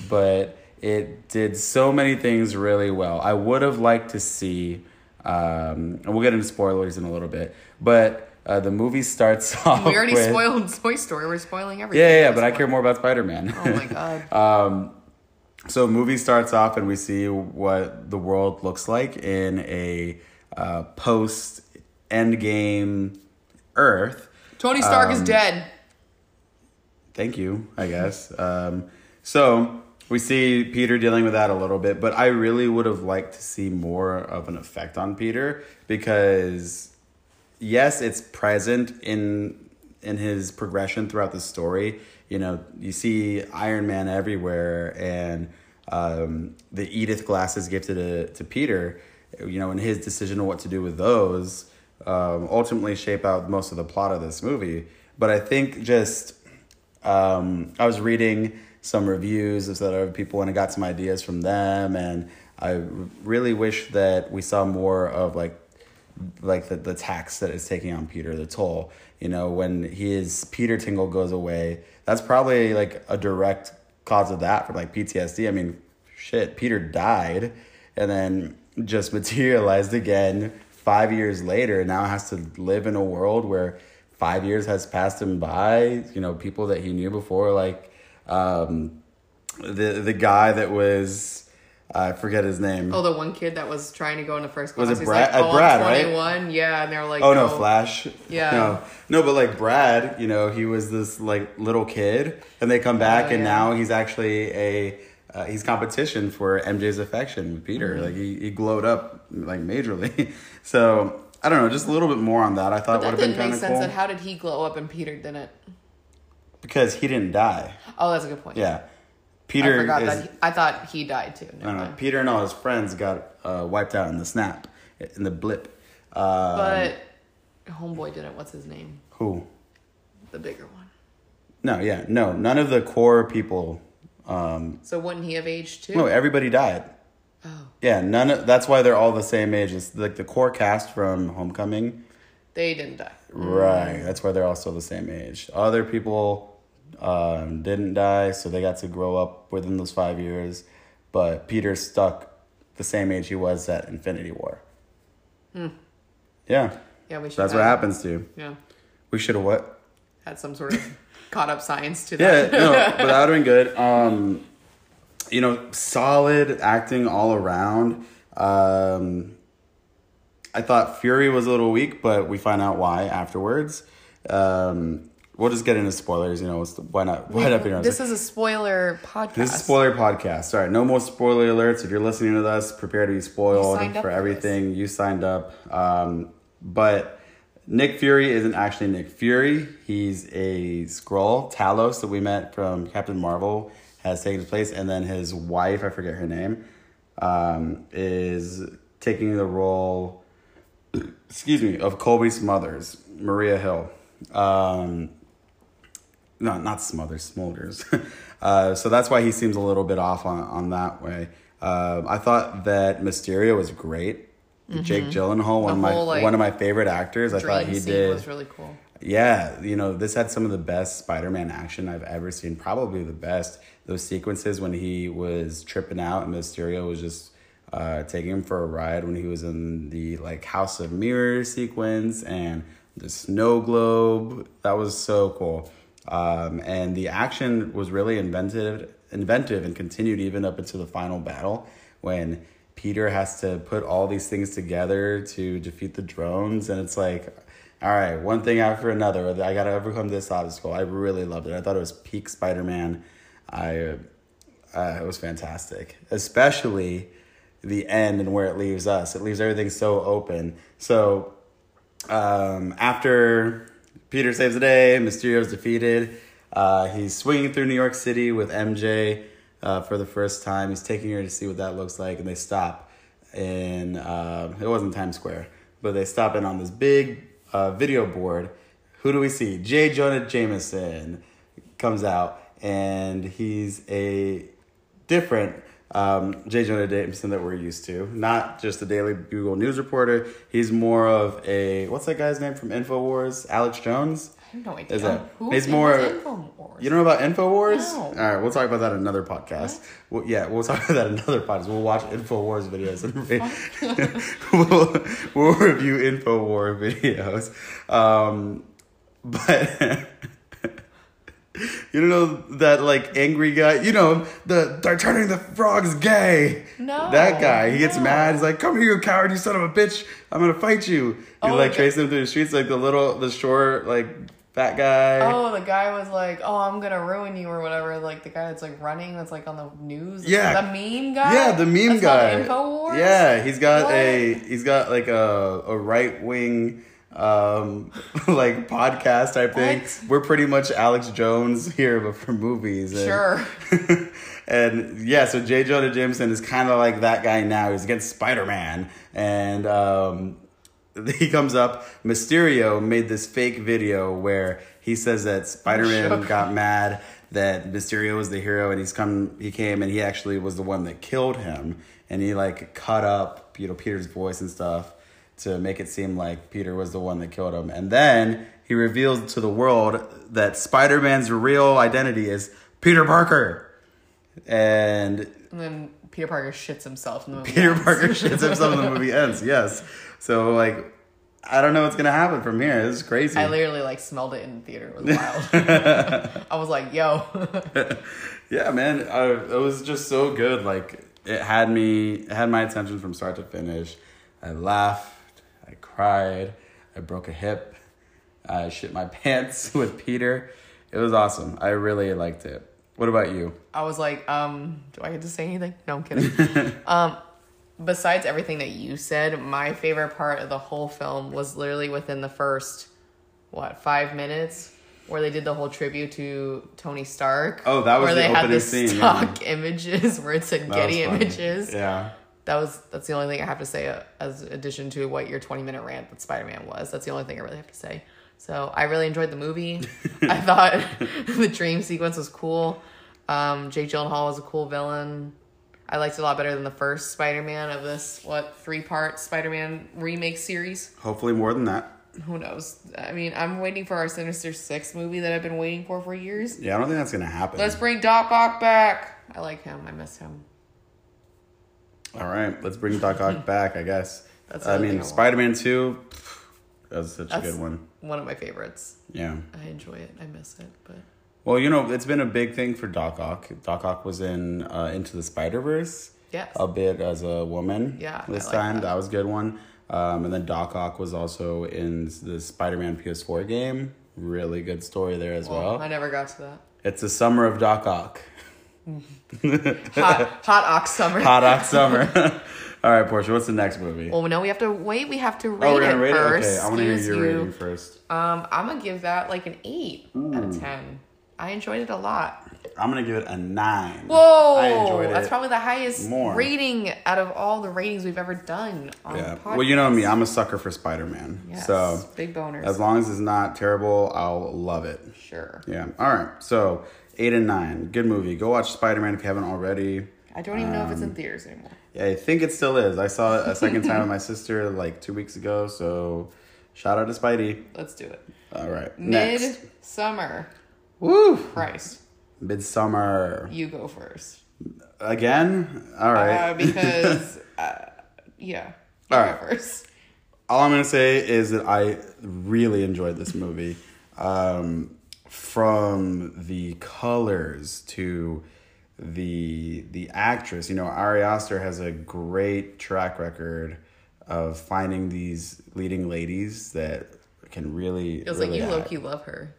but it did so many things really well. I would have liked to see, um, and we'll get into spoilers in a little bit, but uh, the movie starts *laughs* off. we already with, spoiled Toy Story. We're spoiling everything. Yeah, yeah, yeah, but I care more about Spider-Man. Oh my *laughs* god. Um, so movie starts off and we see what the world looks like in a uh, post Endgame Earth. Tony Stark is um, dead. Thank you, I guess. Um, so we see Peter dealing with that a little bit, but I really would have liked to see more of an effect on Peter because yes, it's present in in his progression throughout the story. You know, you see Iron Man everywhere, and um, the Edith glasses gifted to, to Peter. You know, and his decision on what to do with those um, ultimately shape out most of the plot of this movie. But I think just um, I was reading some reviews of that other people and I got some ideas from them, and I really wish that we saw more of like like the, the tax that is taking on Peter, the toll. You know, when his Peter tingle goes away, that's probably like a direct cause of that for like PTSD. I mean, shit, Peter died and then just *laughs* materialized again five years later. Now has to live in a world where five years has passed him by. You know, people that he knew before, like um, the the guy that was I forget his name. Oh, the one kid that was trying to go into first class. Was it He's Brad- like, uh, oh, Brad, I'm right? 21. Yeah, and they're like, Oh no, Flash. Yeah. No, no, but like Brad, you know, he was this like little kid, and they come back, Oh, and yeah. now he's actually a uh, he's competition for MJ's affection with Peter. Mm-hmm. Like he, he glowed up like majorly. *laughs* so I don't know, just a little bit more on that. I thought That would have been didn't kind make of sense. cool That how did he glow up and Peter didn't? because he didn't die. Oh, that's a good point. Yeah, Peter I forgot is. that. He, I thought he died too. I don't know. Peter and all his friends got uh, wiped out in the snap, in the blip. Um, But homeboy didn't. What's his name? who? The bigger one. No, yeah, no, none of the core people. Um, So wouldn't he have aged too? no, everybody died. oh, Yeah, none. Of, that's why they're all the same age. It's like the core cast from Homecoming. They didn't die. Right. That's why they're all still the same age. Other people um, didn't die, so they got to grow up within those five years. But Peter stuck the same age he was at Infinity War. Yeah. Yeah, we should. That's what happens to you. Yeah, We should have what? had some sort of caught up science to Yeah, no, but that would have been good. *laughs* Um, you know, solid acting all around. Um, I thought Fury was a little weak, but we find out why afterwards. Um, we'll just get into spoilers. You know, why not? Why not? be honest? this is a spoiler podcast. This is a spoiler podcast. All right, no more spoiler alerts. If you're listening to us, prepare to be spoiled for for everything. You signed up. Um, but Nick Fury isn't actually Nick Fury. He's a Skrull, Talos, that we met from Captain Marvel, has taken his place, and then his wife, I forget her name, um, is taking the role. *clears throat* Excuse me, of Colby Smothers, Maria Hill. Um, no, not Smothers, Smolders. *laughs* uh, so that's why he seems a little bit off on, on that way. Um I thought that Mysterio was great. Jake Gyllenhaal, one of my Mm-hmm. whole, like, one of my favorite actors. I thought he did. was really cool. Yeah, you know, this had some of the best Spider-Man action I've ever seen. Probably the best. Those sequences when he was tripping out and Mysterio was just uh, taking him for a ride when he was in the like House of Mirrors sequence and the snow globe. That was so cool. Um, and the action was really inventive, inventive, and continued even up into the final battle when Peter has to put all these things together to defeat the drones, and it's like, all right, one thing after another. I got to overcome this obstacle. I really loved it. I thought it was peak Spider Man. I, uh, it was fantastic, especially the end and where it leaves us. It leaves everything so open. So um, after Peter saves the day, Mysterio's defeated. Uh, he's swinging through New York City with MJ uh, for the first time. He's taking her to see what that looks like, and they stop in. Uh, it wasn't Times Square, but they stop in on this big uh, video board. Who do we see? J. Jonah Jameson comes out, and he's a different um, J. Jonah Jameson that we're used to. Not just a Daily Bugle news reporter. He's more of a what's that guy's name from Infowars? Alex Jones. Have no idea. Is? Who he's is more. Infowars? You know about Infowars? No. All right, we'll talk about that in another podcast. Well, yeah, we'll talk *laughs* about that in another podcast. We'll watch Infowars videos and *laughs* we'll, we'll review Infowar videos. Um, but *laughs* you don't know that like angry guy. You know the they're turning the frogs gay. No, that guy. He gets no. mad. He's like, "Come here, you coward! You son of a bitch! I'm gonna fight you." He Oh, like tracing him through the streets, like the little, the short, like fat guy. Oh, the guy was like, "Oh, I'm gonna ruin you" or whatever. Like the guy that's like running, that's like on the news. Yeah. the meme guy. Yeah, the meme That's guy. Infowars. Yeah, he's got What? a he's got like a a right wing um *laughs* like podcast type thing. What? We're pretty much Alex Jones here but for movies. And, Sure. *laughs* and yeah, so J. Jonah Jameson is kind of like that guy now. He's against Spider Man, and um, *laughs* he comes up. Mysterio made this fake video where he says that Spider Man got mad that Mysterio was the hero, and he's come. He came and he actually was the one that killed him, and he like cut up you know Peter's voice and stuff to make it seem like Peter was the one that killed him, and then. He reveals to the world that Spider Man's real identity is Peter Parker. And And then Peter Parker shits himself in the movie. Peter ends. Parker shits *laughs* himself and the movie ends. Yes. So like, I don't know what's gonna happen from here. This is crazy. I literally like smelled it in the theater. It was wild. *laughs* I was like, "Yo, *laughs* yeah, man. I, it was just so good. Like it had me, it had my attention from start to finish. I laughed. I cried. I broke a hip. I shit my pants with Peter. It was awesome. I really liked it. What about you? I was like, um, do I get to say anything? No, I'm kidding. *laughs* um, besides everything that you said, my favorite part of the whole film was literally within the first, what, five minutes, where they did the whole tribute to Tony Stark. Oh, that was where the they had the scene, stock *laughs* images where it said That Getty images. Yeah. That was that's the only thing I have to say as addition to what your 20 minute rant that Spider Man was. That's the only thing I really have to say. So I really enjoyed the movie. *laughs* I thought *laughs* the dream sequence was cool. Um, Jake Gyllenhaal was a cool villain. I liked it a lot better than the first Spider Man of this what three part Spider Man remake series. Hopefully more than that. who knows? I mean, I'm waiting for our Sinister Six movie that I've been waiting for for years. Yeah, I don't think that's gonna happen. Let's bring Doc Ock back. I like him. I miss him. All right, let's bring Doc Ock *laughs* back. I guess. That's I the other thing I mean. Spider Man Two. That was such That's a good one. One of my favorites. Yeah. I enjoy it. I miss it, but Well, you know, it's been a big thing for Doc Ock. Doc Ock was in uh, Into the Spider Verse. yes. a bit as a woman. Yeah, This like time that. that. was a good one. Um, and then Doc Ock was also in the Spider-Man PS4 game. Really good story there as well, well. I never got to that. It's the summer of Doc Ock. *laughs* Hot, hot ox summer. Hot Ock summer. *laughs* All right, Portia. What's the next movie? Well, no, we have to wait. We have to rate oh, we're it rate first. it. Okay, I want to hear your you. rating first. Um, I'm gonna give that like an eight out of ten. I enjoyed it a lot. I'm gonna give it a nine. Whoa, I enjoyed that's probably the highest more. rating out of all the ratings we've ever done on Yeah. Well, you know me. I'm a sucker for Spider-Man. Yes, So big boners. as long as it's not terrible, I'll love it. sure. Yeah. All right. So eight and nine. Good movie. Go watch Spider-Man if you haven't already. I don't even know if it's Um, in theaters anymore. Yeah, I think it still is. I saw it a second time with my *laughs* sister like two weeks ago. So shout out to Spidey. Let's do it. All right. Midsommar. Woo! Christ, Midsommar. you go first. Again? All right. Uh, because, *laughs* uh, yeah. All go first. All I'm going to say is that I really enjoyed this movie. Um, from the colors to the the actress, you know, Ari Aster has a great track record of finding these leading ladies that can really Feels really like you act. low key love her.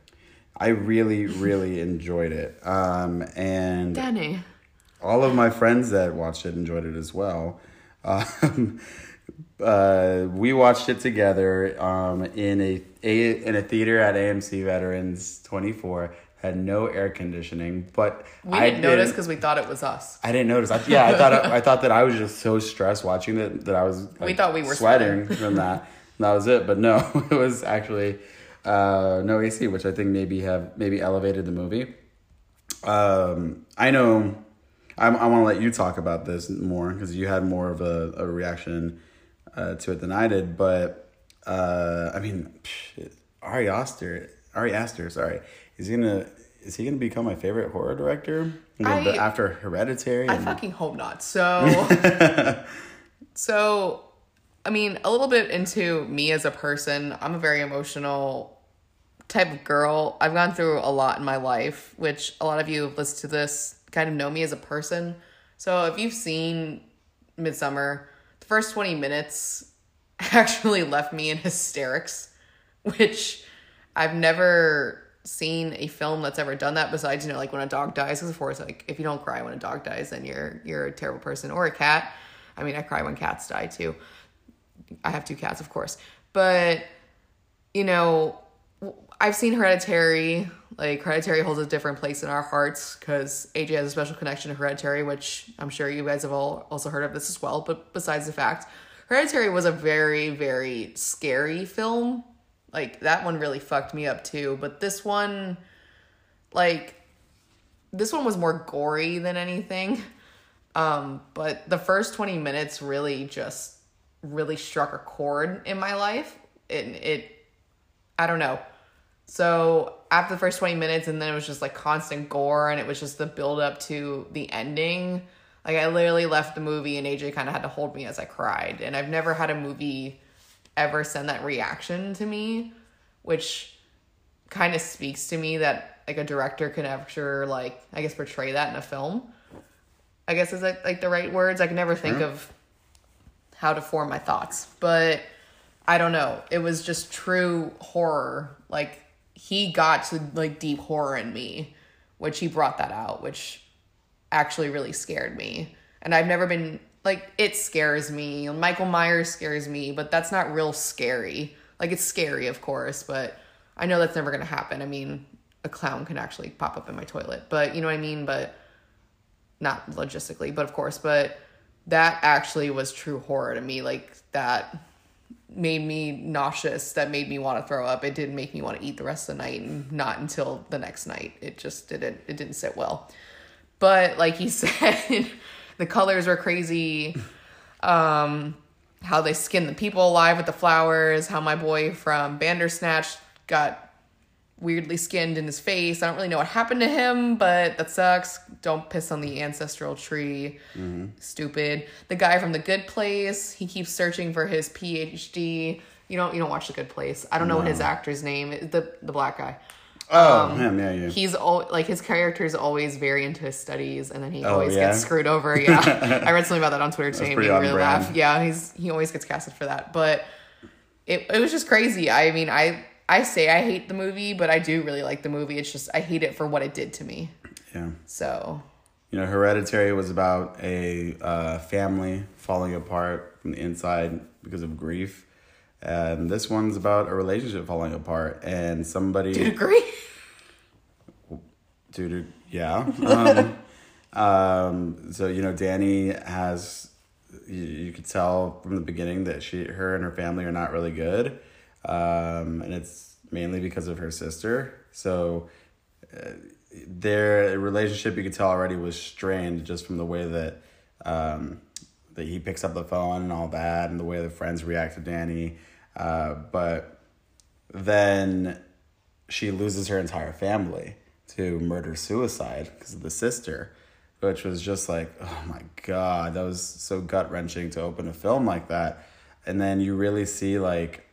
I really, really *laughs* enjoyed it. Um, and Danny. all of my friends that watched it enjoyed it as well. Um, *laughs* uh, we watched it together um, in a, a in a theater at AMC Veterans 24. Had no air conditioning, but We I didn't notice because we thought it was us. I didn't notice. I, yeah, I thought I thought that I was just so stressed watching it that I was. Like, thought we were sweating from that. And that was it, but no, *laughs* it was actually uh, no AC, which I think maybe have maybe elevated the movie. Um, I know. I, I want to let you talk about this more because you had more of a, a reaction uh, to it than I did. But uh, I mean, psh, Ari Aster, Ari Aster, sorry, is he gonna is he gonna become my favorite horror director I- after Hereditary? I and- fucking hope not. So, *laughs* so, I mean, a little bit into me as a person. I'm a very emotional type of girl. I've gone through a lot in my life, which a lot of you who've listened to this kind of know me as a person. So if you've seen Midsommar, the first 20 minutes *laughs* actually left me in hysterics, which I've never seen a film that's ever done that besides, you know, like when a dog dies. Because of course, like if you don't cry when a dog dies, then you're you're a terrible person. Or a cat. I mean, I cry when cats die too. I have two cats, of course. But you know, I've seen Hereditary. Like Hereditary holds a different place in our hearts because AJ has a special connection to Hereditary, which I'm sure you guys have all also heard of this as well. But besides the fact, Hereditary was a very very scary film. Like that one really fucked me up too. But this one, like, this one was more gory than anything. *laughs* Um, but the first 20 minutes really just really struck a chord in my life. It it I don't know. So after the first 20 minutes and then it was just like constant gore and it was just the build up to the ending. Like I literally left the movie and AJ kind of had to hold me as I cried. And I've never had a movie ever send that reaction to me, which kind of speaks to me that like a director can ever like I guess portray that in a film. I guess is that like the right words? I can never think of how to form my thoughts, but I don't know. It was just true horror. Like he got to like deep horror in me, which he brought that out, which actually really scared me. And I've never been like it scares me. Michael Myers scares me, but that's not real scary. Like it's scary, of course, but I know that's never gonna happen. I mean, a clown can actually pop up in my toilet, but you know what I mean. But not logistically, but of course. But that actually was true horror to me. Like that made me nauseous. That made me want to throw up. It didn't make me want to eat the rest of the night, and not until the next night. It just didn't. It didn't sit well. But like he *laughs* said, the colors were crazy. Um, how they skinned the people alive with the flowers, how my boy from Bandersnatch got weirdly skinned in his face. I don't really know what happened to him, but that sucks. Don't piss on the ancestral tree. Stupid. The guy from The Good Place, he keeps searching for his PhD. You don't you don't watch The Good Place. I don't know what his actor's name is. The the black guy. Oh, him, yeah, yeah. He's al- like his character is always very into his studies, and then he always Oh, yeah? gets screwed over. Yeah, *laughs* I read something about that on Twitter today. made me really brand. laugh. Yeah, he's he always gets casted for that, but it it was just crazy. I mean, I I say I hate the movie, but I do really like the movie. It's just I hate it for what it did to me. yeah. So You know, Hereditary was about a uh, family falling apart from the inside because of grief. And this one's about a relationship falling apart and somebody. you agree? to yeah um, *laughs* um so you know danny has you, you could tell from the beginning that she her and her family are not really good um and it's mainly because of her sister so uh, their relationship you could tell already was strained just from the way that um that he picks up the phone and all that and the way the friends react to danny uh but then she loses her entire family to murder suicide because of the sister, which was just like, oh my god, that was so gut wrenching to open a film like that. And then you really see like,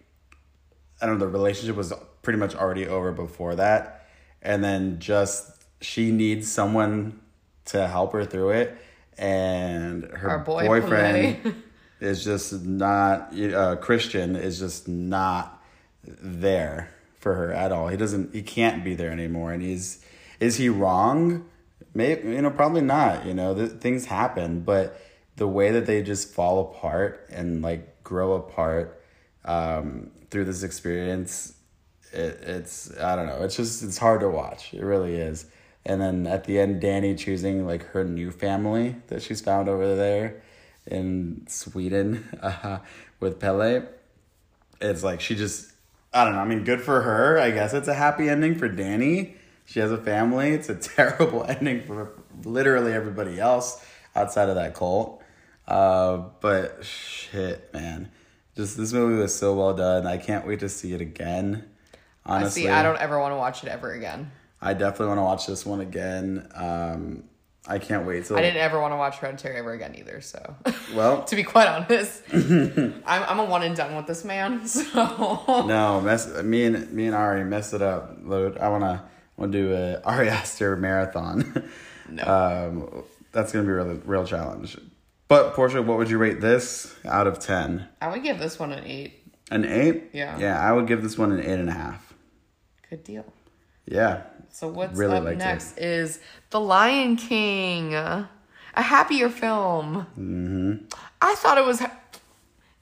I don't know, the relationship was pretty much already over before that, and then just she needs someone to help her through it, and her Our boy boyfriend. *laughs* is just not uh, Christian is just not there for her at all. He doesn't. He can't be there anymore. And he's is he wrong? Maybe you know probably not. You know th- things happen, but the way that they just fall apart and like grow apart um, through this experience, it, it's I don't know. It's just it's hard to watch. It really is. And then at the end, Danny choosing like her new family that she's found over there in Sweden *laughs* uh, with Pelle. It's like she just I don't know. I mean, good for her. I guess it's a happy ending for Danny. She has a family. It's a *laughs* terrible ending for literally everybody else outside of that cult. Uh, but shit, man, just this movie was so well done. I can't wait to see it again. I Honestly, see. I don't ever want to watch it ever again. I definitely want to watch this one again. Um, I can't wait till. I didn't ever want to watch Hereditary ever again either. So, Well, *laughs* to be quite honest, *laughs* I'm I'm a one and done with this man. *laughs* So no, mess. Me and me and Ari messed it up. I wanna wanna do a Ari Aster marathon. No. Um, that's gonna be a real real challenge. But Portia, what would you rate this out of ten? I would give this one an eight. An eight? Yeah. Yeah, I would give this one an eight and a half. Good deal. Yeah. So what's Really up next is The Lion King, a happier film. Mm-hmm. I thought it was.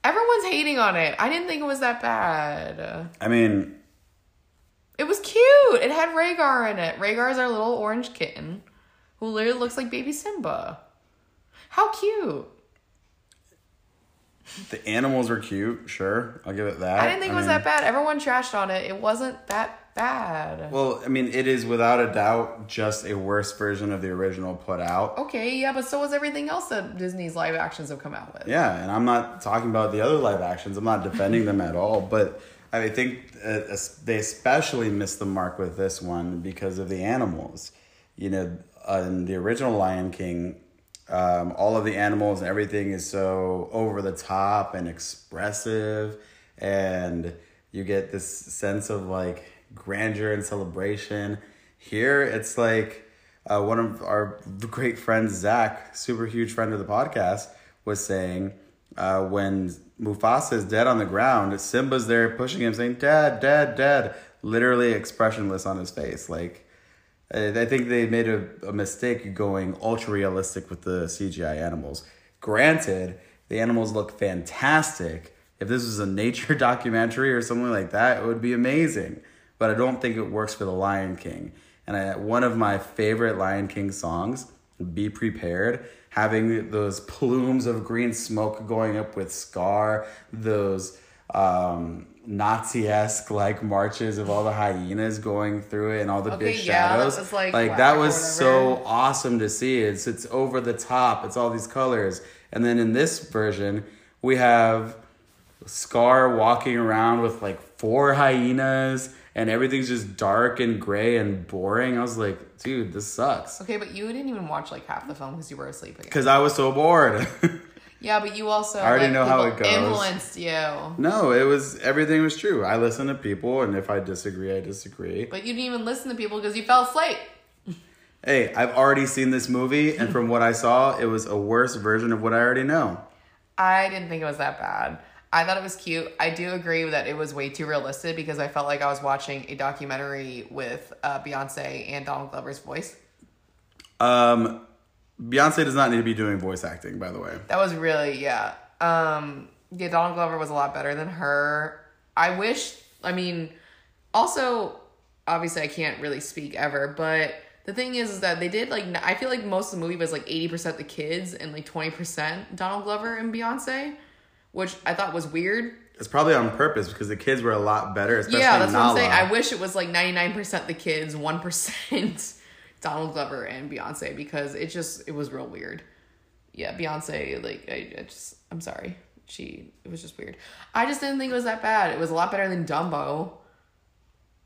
Everyone's hating on it. I didn't think it was that bad. I mean, It was cute. It had Rhaegar in it. Rhaegar is our little orange kitten, who literally looks like baby Simba. How cute! the animals are cute. Sure, I'll give it that. I didn't think it was mean, that bad. Everyone trashed on it. It wasn't that bad. Well, I mean, it is without a doubt just a worse version of the original put out. Okay, yeah, but so was everything else that Disney's live actions have come out with. Yeah, and I'm not talking about the other live actions. I'm not defending them at all, but I think uh, they especially missed the mark with this one because of the animals. You know, uh, in the original Lion King, um, all of the animals and everything is so over the top and expressive, and you get this sense of like grandeur and celebration. Here, it's like uh, one of our great friends, Zach, super huge friend of the podcast, was saying uh, when Mufasa is dead on the ground, Simba's there pushing him, saying, Dad, Dad, Dad, literally expressionless on his face. Like, I think they made a, a mistake going ultra realistic with the CGI animals. Granted, the animals look fantastic. If this was a nature *laughs* documentary or something like that, it would be amazing. But I don't think it works for the Lion King. And I, one of my favorite Lion King songs, Be Prepared, having those plumes of green smoke going up with Scar, those um, Nazi esque like marches of all the hyenas going through it and all the Okay, big yeah, that shadows. was, like, like that was so awesome to see. It's it's over the top. It's all these colors. And then in this version, We have Scar walking around with like four hyenas, and everything's just dark and gray and boring. I was like, dude, this sucks. Okay, but you didn't even watch like half the film because you were asleep again. Because I was so bored. *laughs* Yeah, but you also I already like, know how it goes. Influenced you, no, it was everything was true. I listen to people, and if I disagree, I disagree. but you didn't even listen to people because you fell asleep. *laughs* Hey, I've already seen this movie, and from what I saw, it was a worse version of what I already know. I didn't think it was that bad. I thought it was cute. I do agree that it was way too realistic because I felt like I was watching a documentary with uh, Beyonce and Donald Glover's voice. Um, Beyonce does not need to be doing voice acting, by the way. That was really yeah. Um, yeah, Donald Glover was a lot better than her. I wish. I mean, also, obviously, I can't really speak ever, but the thing is, is that they did like I feel like most of the movie was like eighty percent the kids and like twenty percent Donald Glover and Beyonce, which I thought was weird. It's probably on purpose because the kids were a lot better, especially yeah, that's Nala. what I'm saying. I wish it was like 99% the kids, 1% *laughs* Donald Glover and Beyonce because it just it was real weird. Yeah, Beyonce like I, I just I'm sorry. She it was just weird. I just didn't think it was that bad. It was a lot better than Dumbo.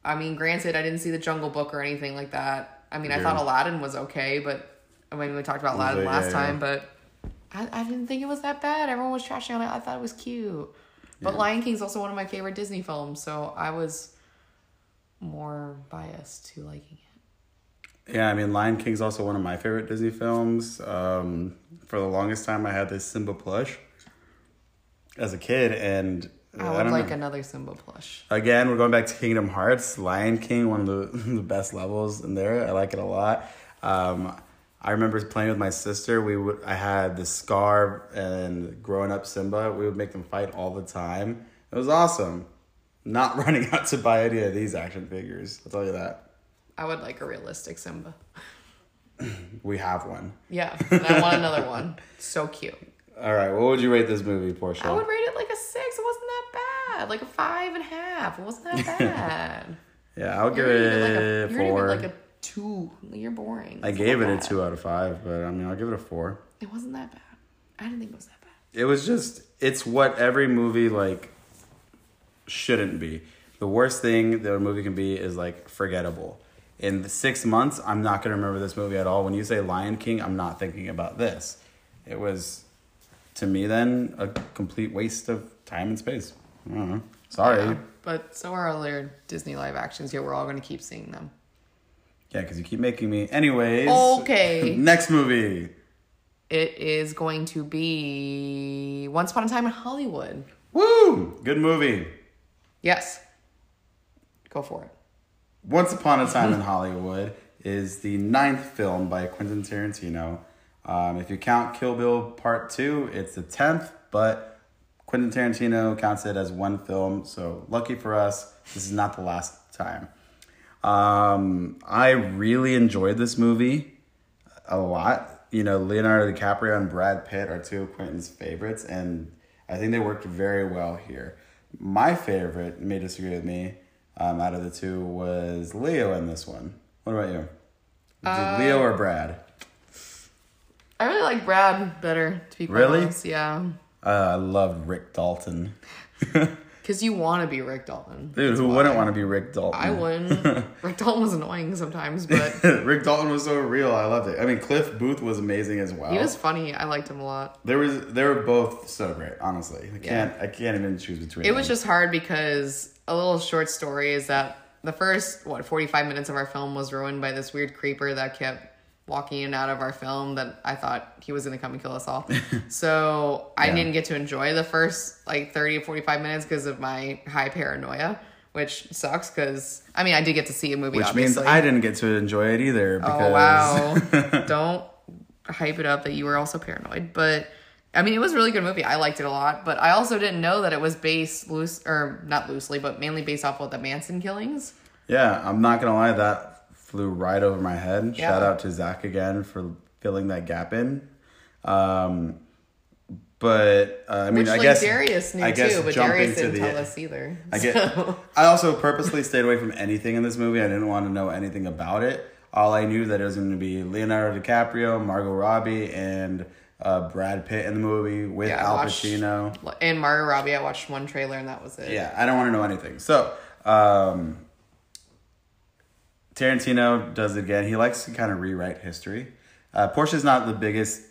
I mean, granted, I didn't see the Jungle Book or anything like that. I mean, I thought Aladdin was okay, but I mean, we talked about Aladdin Yeah, last yeah. time, but I, I didn't think it was that bad. Everyone was trashing on it. I thought it was cute. But Lion King's also one of my favorite Disney films, so I was more biased to liking it. Yeah, I mean, Lion King's also one of my favorite Disney films. Um, for the longest time, I had this Simba plush as a kid, and I would don't like know. another Simba plush. Again, we're going back to Kingdom Hearts. Lion King, one of the, *laughs* the best levels in there. I like it a lot. Um, I remember playing with my sister. We would I had the Scar and growing up Simba. We would make them fight all the time. It was awesome. Not *laughs* running out to buy any of these action figures. I'll tell you that. I would like a realistic Simba. *clears throat* We have one. Yeah, and I want another one. So cute. All right, what would you rate this movie, Portia? I would rate it like a six. It wasn't that bad. Like a five and a half. It wasn't that *laughs* bad. yeah, I'll give it gonna a it like a, four. give it like a two. You're boring. I It's gave not it a two out of five, but I mean, I'll give it a four. It wasn't that bad. I didn't think it was that bad. It was just, it's what every movie like shouldn't be. The worst thing that a movie can be is like forgettable. In the six months, I'm not gonna remember this movie at all. When you say Lion King, I'm not thinking about this. It was, to me, then a complete waste of time and space. I don't know. Sorry. Yeah, but so are other Disney live actions. Yeah, we're all gonna keep seeing them. Yeah, because you keep making me. Anyways. Okay. *laughs* Next movie. It is going to be Once Upon a Time in Hollywood. Woo! Good movie. Yes. Go for it. Once Upon a Time in Hollywood is the ninth film by Quentin Tarantino. Um, if you count Kill Bill Part 2, it's the 10th, but Quentin Tarantino counts it as one film, so lucky for us, this is not the last time. Um, I really enjoyed this movie a lot. You know, Leonardo DiCaprio and Brad Pitt are two of Quentin's favorites, and I think they worked very well here. My favorite, you may disagree with me, um, out of the two was Leo in this one. What about you? It Leo or Brad? I really like Brad better, to be Really? honest. Yeah. Uh, I loved Rick Dalton. *laughs* Because you want to be Rick Dalton. Dude, who wouldn't want to be Rick Dalton? I wouldn't. *laughs* Rick Dalton was annoying sometimes, but *laughs* Rick Dalton was so real. I loved it. I mean, Cliff Booth was amazing as well. he was funny. I liked him a lot. There was they were both so great. Honestly, I can't I can't even choose between. It was just hard because a little short story is that the first, what, 45 minutes of our film was ruined by this weird creeper that kept walking in and out of our film that I thought he was going to come and kill us all. *laughs* so I Yeah. didn't get to enjoy the first like 30 or 45 minutes because of my high paranoia, which sucks because, I mean, I did get to see a movie, which obviously. means I didn't get to enjoy it either. Because Oh wow! *laughs* Don't hype it up that you were also paranoid, but I mean, it was a really good movie. I liked it a lot, but I also didn't know that it was based loose or not loosely, but mainly based off of the Manson killings. yeah, I'm not gonna lie, that flew right over my head. Yeah. Shout out to Zach again for filling that gap in. Um, but uh, I mean, Which I like guess Darius knew I guess too, but Darius didn't the- tell us either. I get. I also purposely stayed away from anything in this movie. I didn't want to know anything about it. All I knew that it was going to be Leonardo DiCaprio, Margot Robbie, and uh, Brad Pitt in the movie with Yeah, Al watched- Pacino. And Margot Robbie, I watched one trailer and that was it. Yeah, I don't want to know anything. So, um, Tarantino does it again. He likes to kind of rewrite history. Uh, Portia's not the biggest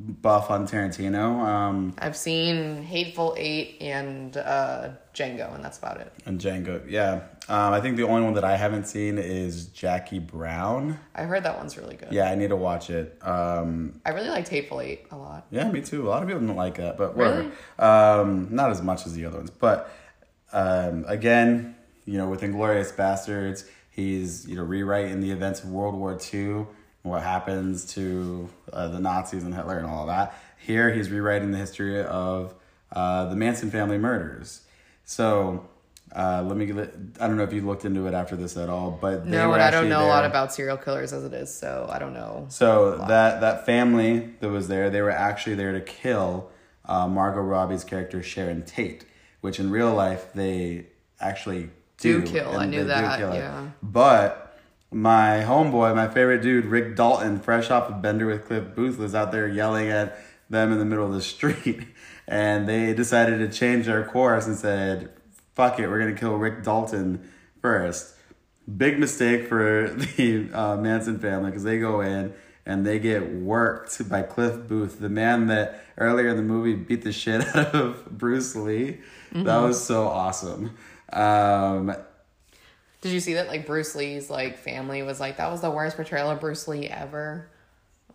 buff on Tarantino, um, I've seen Hateful Eight and uh, Django, and that's about it. and Django. Yeah, um, I think the only one that I haven't seen is Jackie Brown. I heard that one's really good. Yeah, I need to watch it. Um, I really liked Hateful Eight a lot. yeah, me too. A lot of people don't like that, but whatever. Really? Um, not as much as the other ones, but um, again, you know, with Inglourious Basterds, he's you know rewriting the events of World War II, what happens to uh, the Nazis and Hitler and all that. Here, he's rewriting the history of uh, the Manson family murders. So. Uh, let me. get- I don't know if you looked into it after this at all, but they No, were and I don't know a lot about serial killers as it is, so I don't know. So that that family that was there, they were actually there to kill uh, Margot Robbie's character Sharon Tate, which in real life they actually do, kill, I knew that, yeah. But my homeboy, my favorite dude, Rick Dalton, fresh off of Bender with Cliff Booth, was out there yelling at them in the middle of the *laughs* street, and they decided to change their course and said, "Fuck it, we're gonna kill Rick Dalton first. Big mistake for *laughs* the uh, Manson family because they go in and they get worked by Cliff Booth, the man that earlier in the movie beat the shit *laughs* out of Bruce Lee. Mm-hmm. That was so awesome. Um, Did you see that? Like Bruce Lee's like family was like that was the worst portrayal of Bruce Lee ever.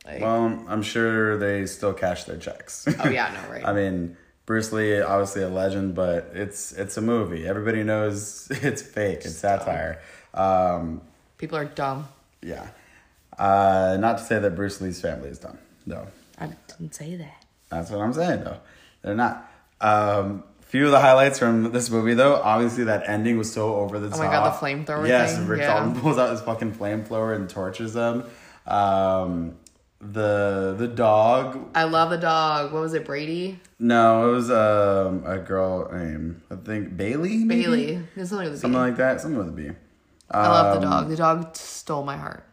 Like, well, I'm sure they still cash their checks. oh yeah, no *laughs* right. I mean, Bruce Lee, obviously a legend, but it's it's a movie. Everybody knows *laughs* it's fake. It's satire. Um, People are dumb. yeah. Uh, not to say that Bruce Lee's family is dumb. No, I didn't say that. That's what I'm saying, though. They're not. Um, few of the highlights from this movie, though, obviously that ending was so over the top. Oh my God, the flamethrower Yes, thing? Rick Yeah. Dalton pulls out his fucking flamethrower and torches them. Um, the the dog. I love the dog. What was it, Brady? No, it was um, a girl named I think Bailey. maybe? Bailey. Something with a B. Something like that. Something with a B. I love the Um, dog. The dog stole my heart.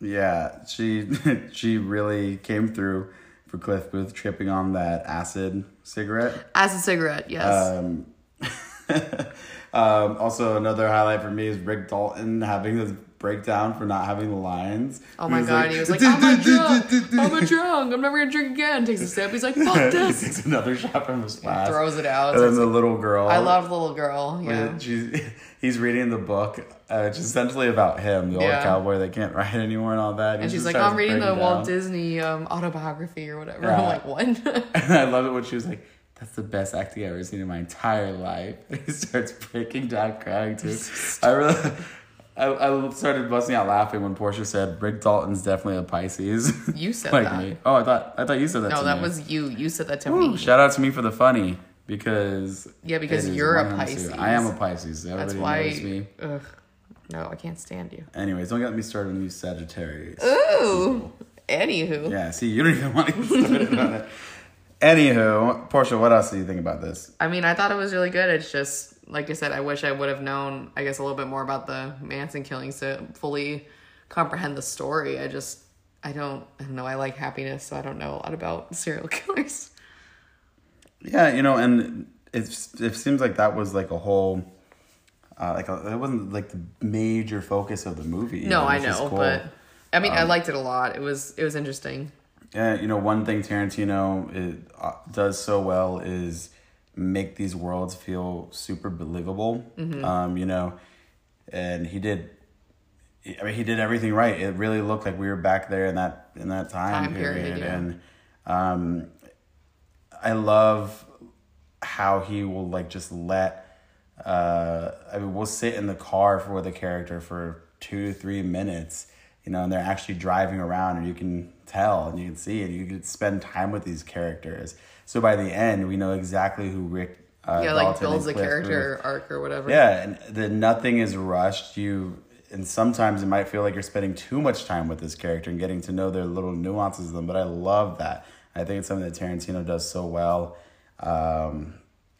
Yeah, she *laughs* she really came through for Cliff Booth tripping on that acid cigarette. Acid cigarette, yes. Um, *laughs* um, also, another highlight for me is Rick Dalton having this breakdown for not having the lines. oh my god, he was like, I'm a *laughs* drunk. I'm a drunk. I'm never gonna drink again. Takes a sip. He's like, fuck *laughs* he this. takes another shot from his glass. Throws it out. And then the little girl. I love little girl. Yeah. She's, *laughs* he's reading the book, uh, which is essentially about him, the old cowboy that can't ride anymore and all that. He And she's like, I'm reading the Walt. Disney um, autobiography or whatever. Yeah. I'm like, what? And I love it when she was like, "That's the best acting I've ever seen in my entire life." And he starts breaking down, crying too. I really, I, I started busting out laughing when Portia said, "Rick Dalton's definitely a Pisces." You said *laughs* like that. me. Oh, I thought I thought you said that. no, that me. was you. You said that to Ooh, me. shout out to me for the funny because Yeah, because you're a 100%. Pisces. I am a Pisces. Everybody That's why. knows me. Ugh. No, I can't stand you. Anyways, don't get me started on you Sagittarius. Ooh. Anywho. Yeah, see, you don't even want to get started on it. Anywho, Portia, what else do you think about this? I mean, I thought it was really good. It's just, like I said, I wish I would have known, I guess, a little bit more about the Manson killings to fully comprehend the story. I just, I don't, I don't know. I like happiness, so I don't know a lot about *laughs* serial killers. Yeah, you know, and it's it seems like that was like a whole, uh, like a, it wasn't like the major focus of the movie. No, It I know, cool. but I mean, Um, I liked it a lot. It was, it was interesting. Yeah, you know, one thing Tarantino it, uh, does so well is make these worlds feel super believable. Mm-hmm. Um, you know, and he did. I mean, he did everything right. It really looked like we were back there in that in that time, Time period, period, yeah. and um, I love how he will like just let. Uh, I mean, we'll sit in the car for the character for two, three minutes, you know, and they're actually driving around, and you can tell and you can see, and you can spend time with these characters. So by the end, we know exactly who Rick. Uh, Yeah, like builds a character arc or whatever. yeah, and the nothing is rushed. You and sometimes it might feel like you're spending too much time with this character and getting to know their little nuances of them. But I love that. I think it's something that Tarantino does so well. Um,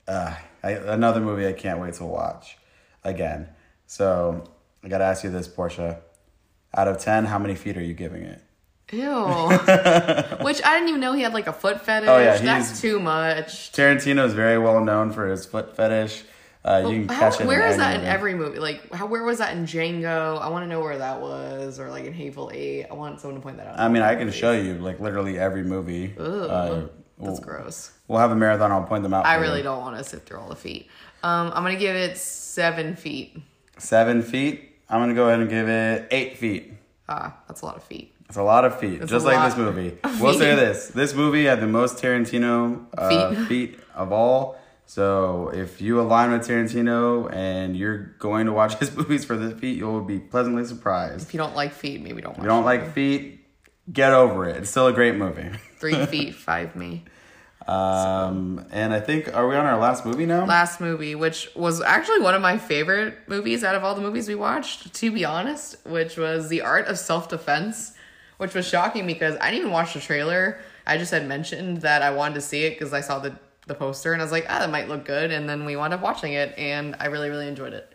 uh, I, another movie I can't wait to watch again. So I got to ask you this, Portia. Out of ten, how many feet are you giving it? Ew. *laughs* Which I didn't even know he had like a foot fetish. Oh, yeah, That's too much. Tarantino is very well known for his foot fetish. Uh, you can How, catch it. where is that any in every movie? Like, how, where was that in Django? I want to know where that was, or like in Hateful Eight. I want someone to point that out. I mean, I can show you like literally every movie. Ugh, Uh, That's we'll, gross. we'll have a marathon. I'll point them out. I for you. really don't want to sit through all the feet. Um, I'm gonna give it seven feet. Seven feet. I'm gonna go ahead and give it eight feet. Ah, that's a lot of feet. It's a lot of feet, just like this movie. We'll say this: this movie had the most Tarantino uh, Feet. *laughs* feet of all. So if you align with Tarantino and you're going to watch *laughs* his movies for the feet, you'll be pleasantly surprised. If you don't like feet, maybe don't watch If you don't like feet, get over it. It's still a great movie. *laughs* Three feet, five me. Um, and I think are we on our last movie now? Last movie, which was actually one of my favorite movies out of all the movies we watched, to be honest, which was The Art of Self Defense, which was shocking because I didn't even watch the trailer. I just had mentioned that I wanted to see it because I saw the, the poster and I was like, ah, that might look good. And then we wound up watching it and I really, really enjoyed it.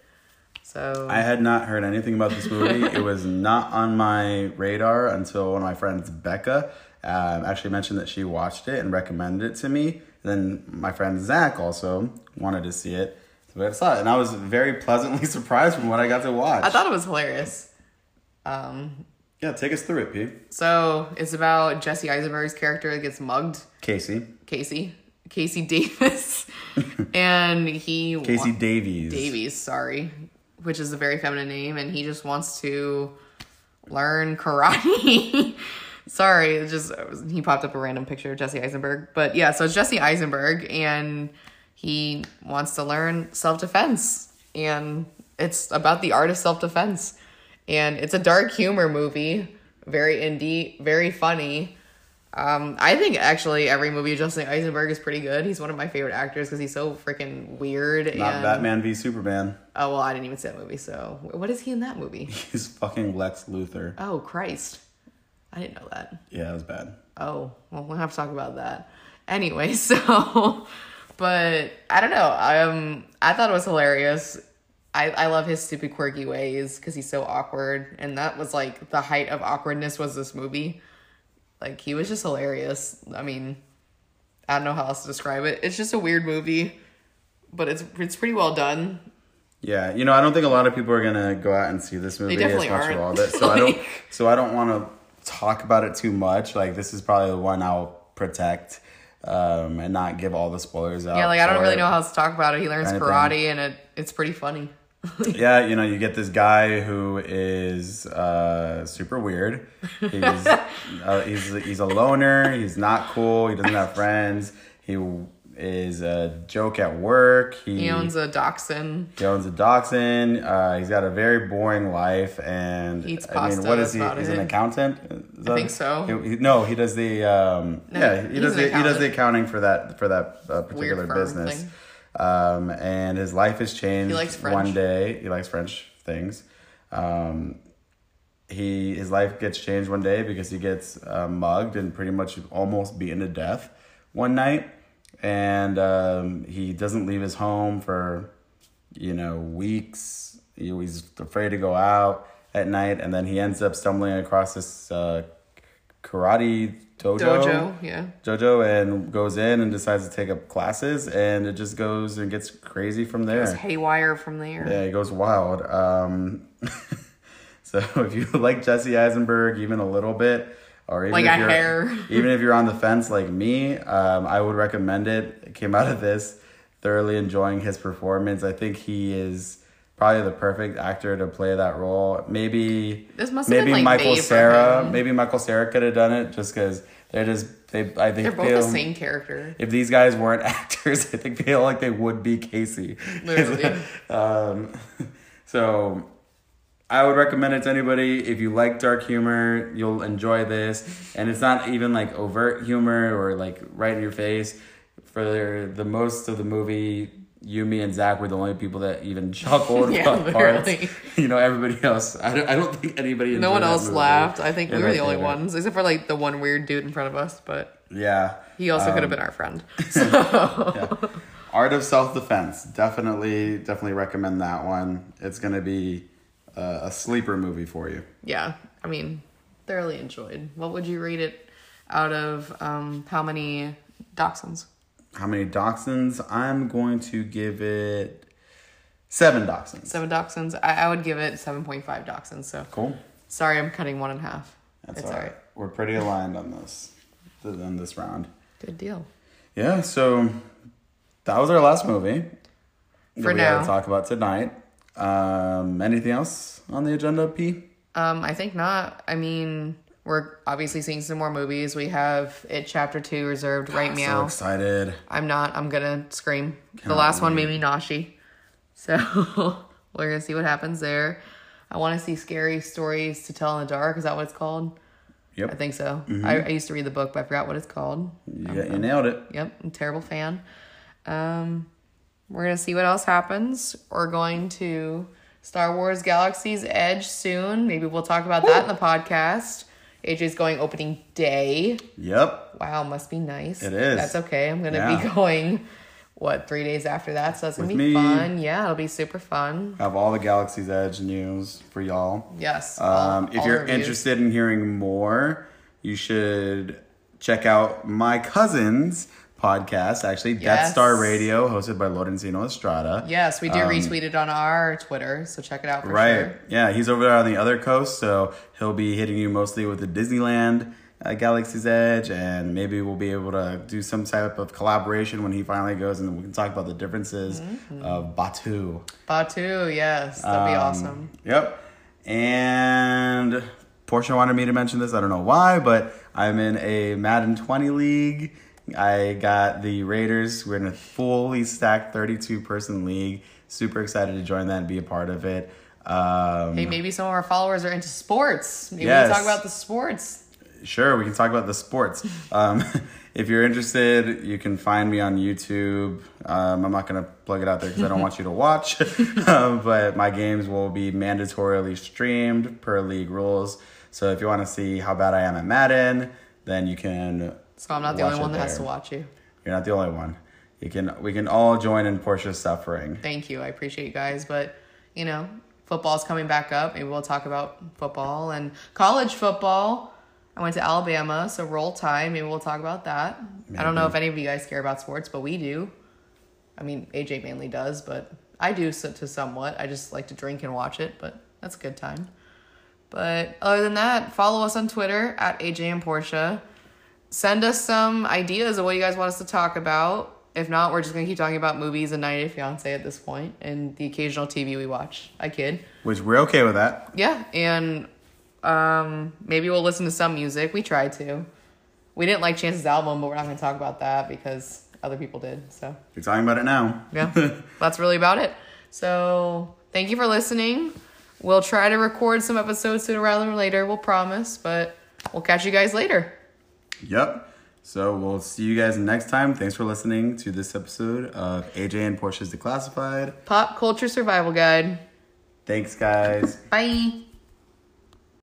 So, I had not heard anything about this movie. it was not on my radar until one of my friends, Becca, um, actually mentioned that she watched it and recommended it to me. then my friend Zach also wanted to see it. So I saw it, and I was very pleasantly *laughs* surprised from what I got to watch. I thought it was hilarious. Um, yeah, take us through it, P. so it's about Jesse Eisenberg's character that gets mugged, Casey. Casey, Casey Davis, *laughs* and he Casey wa- Davies. Davies, sorry, which is a very feminine name, and he just wants to learn karate. *laughs* sorry, it just he popped up a random picture of Jesse Eisenberg, but yeah, so it's Jesse Eisenberg, and he wants to learn self defense, and it's about the art of self defense, and it's a dark humor movie, very indie, very funny. Um, I think actually every movie of Jesse Eisenberg is pretty good. He's one of my favorite actors because he's so freaking weird. Not and, Batman v Superman. Oh well, I didn't even see that movie. So what is he in that movie? *laughs* He's fucking Lex Luthor. Oh Christ, I didn't know that. Yeah, it was bad. Oh well, we'll have to talk about that. Anyway, *laughs* so, but I don't know. Um, I thought it was hilarious. I, I love his stupid quirky ways because he's so awkward, and that was like the height of awkwardness was this movie. Like he was just hilarious. I mean, I don't know how else to describe it. It's just a weird movie, but it's it's pretty well done. Yeah, you know, I don't think a lot of people are gonna go out and see this movie as much aren't. of all of it. So I don't. *laughs* So I don't want to talk about it too much. Like this is probably the one I'll protect um, and not give all the spoilers out. Yeah, like I don't really know how to talk about it. He learns of karate, and it it's pretty funny. *laughs* Yeah, you know, you get this guy who is uh, super weird. He's *laughs* uh, he's he's a loner. He's not cool. He doesn't have friends. He is a joke at work. He, He owns a dachshund. He owns a dachshund. Uh, he's got a very boring life, and Eats I pasta, mean, what is he? He's an accountant. Is I think so. He, he- no, he does the. Um, No, yeah, he does the he does the accounting for that for that uh, particular business. thing. Um, and his life has changed. He likes French. One day, he likes French things. Um, he his life gets changed one day because he gets uh, mugged and pretty much almost beaten to death one night, and um, he doesn't leave his home for you know weeks. He, he's afraid to go out at night, and then he ends up stumbling across this uh, karate dojo. Dojo, yeah. Jojo and goes in and decides to take up classes, and it just goes and gets crazy from there. It's haywire from there. Yeah, it goes wild. Um, *laughs* so if you *laughs* like Jesse Eisenberg even a little bit, or even Like if a you're, hair. *laughs* even if you're on the fence like me, um, I would recommend it. It came out of this thoroughly enjoying his performance. I think he is probably the perfect actor to play that role. Maybe This must maybe like, Michael Cera, maybe Michael Cera could have done it just because they're just they. I think They're both feel- the same character. if these guys weren't *laughs* actors, I think they feel like they would be Casey. Literally. *laughs* um, so I would recommend it to anybody. If you like dark humor, you'll enjoy this. And it's not even like overt humor or like right in your face. For the most of the movie, you, me, and Zach were the only people that even *laughs* chuckled Yeah, about *laughs* parts. *laughs* You know, everybody else. I don't, I don't think anybody. No one else movie laughed. I think we were the only theater. ones, except for like the one weird dude in front of us. But Yeah. he also Um, could have been our friend. yeah. Art of Self Defense. Definitely, definitely recommend that one. It's gonna be uh, a sleeper movie for you. yeah, I mean, thoroughly enjoyed. What would you rate it out of um, how many dachshunds? How many dachshunds? I'm going to give it seven dachshunds. Seven dachshunds. I, I would give it seven point five dachshunds. So Cool. sorry, I'm cutting one in half. That's it's all right. right. We're pretty aligned on this, on this round. Good deal. Yeah. So that was our last movie. that For we had now. to talk about tonight. Um, anything else on the agenda, P? Um, I think not. I mean, we're obviously seeing some more movies. We have it chapter two reserved right ah, now. So excited. I'm not. I'm gonna scream. the Cannot last one made me naughty. So we're gonna see what happens there. I want to see scary stories to tell in the dark. Is that what it's called? Yep. I think so. Mm-hmm. I, I used to read the book, but I forgot what it's called. Yeah, um, got- you nailed it. Yep, I'm a terrible fan. Um, we're gonna see what else happens. We're going to Star Wars Galaxy's Edge soon. Maybe we'll talk about that in the podcast. AJ's going opening day. Yep. Wow, must be nice. It is. That's okay. I'm gonna Yeah. be *laughs* going. What three days after that? So that's gonna With be me. fun. Yeah, it'll be super fun. Have all the Galaxy's Edge news for y'all. Yes. all- Um, if all you're reviews. interested in hearing more, you should check out my cousin's podcast, actually, Death Star Radio, hosted by Lorenzino Estrada. Yes, we do Um, retweet it on our Twitter, so check it out for Right. sure. Yeah, he's over there on the other coast, so he'll be hitting you mostly with the Disneyland uh, Galaxy's Edge, and maybe we'll be able to do some type of collaboration when he finally goes, and we can talk about the differences Mm-hmm. of Batuu. Batuu, yes, that'd be Um, awesome. Yep. And Portia wanted me to mention this. I don't know why, but I'm in a Madden 20 league. I got the Raiders. We're in a fully stacked 32 person league. Super excited to join that and be a part of it. Um, Hey, maybe some of our followers are into sports. Maybe Yes. we talk about the sports. Sure, we can talk about the sports. Um, *laughs* if you're interested, you can find me on YouTube. Um, I'm not going to plug it out there because I don't want you to watch. *laughs* um, but my games will be mandatorily streamed per league rules. So if you want to see how bad I am at Madden, then you can. So I'm not the only one that has to watch you. You're not the only one. You can. We can all join in Portia's suffering. Thank you. I appreciate you guys. But, you know, football's coming back up. Maybe we'll talk about football and college football. I went to Alabama, so roll tide. Maybe we'll talk about that. I don't know if any of you guys care about sports, but we do. I mean, AJ mainly does, but I do so, to somewhat. I just like to drink and watch it, but that's a good time. But other than that, follow us on Twitter at AJ and Portia. Send us some ideas of what you guys want us to talk about. If not, we're just gonna keep talking about movies and 90 Day Fiance at this point and the occasional TV we watch. I kid. Which we're okay with that. Yeah, and um, maybe we'll listen to some music. We tried to. We didn't like Chance's album, but we're not gonna talk about that because other people did. So We're talking about it now. yeah, *laughs* that's really about it. So thank you for listening. We'll try to record some episodes sooner rather than later. We'll promise, but we'll catch you guys later. Yep. So we'll see you guys next time. Thanks for listening to this episode of AJ and Portia's Declassified. Pop culture survival guide. Thanks, guys. Bye.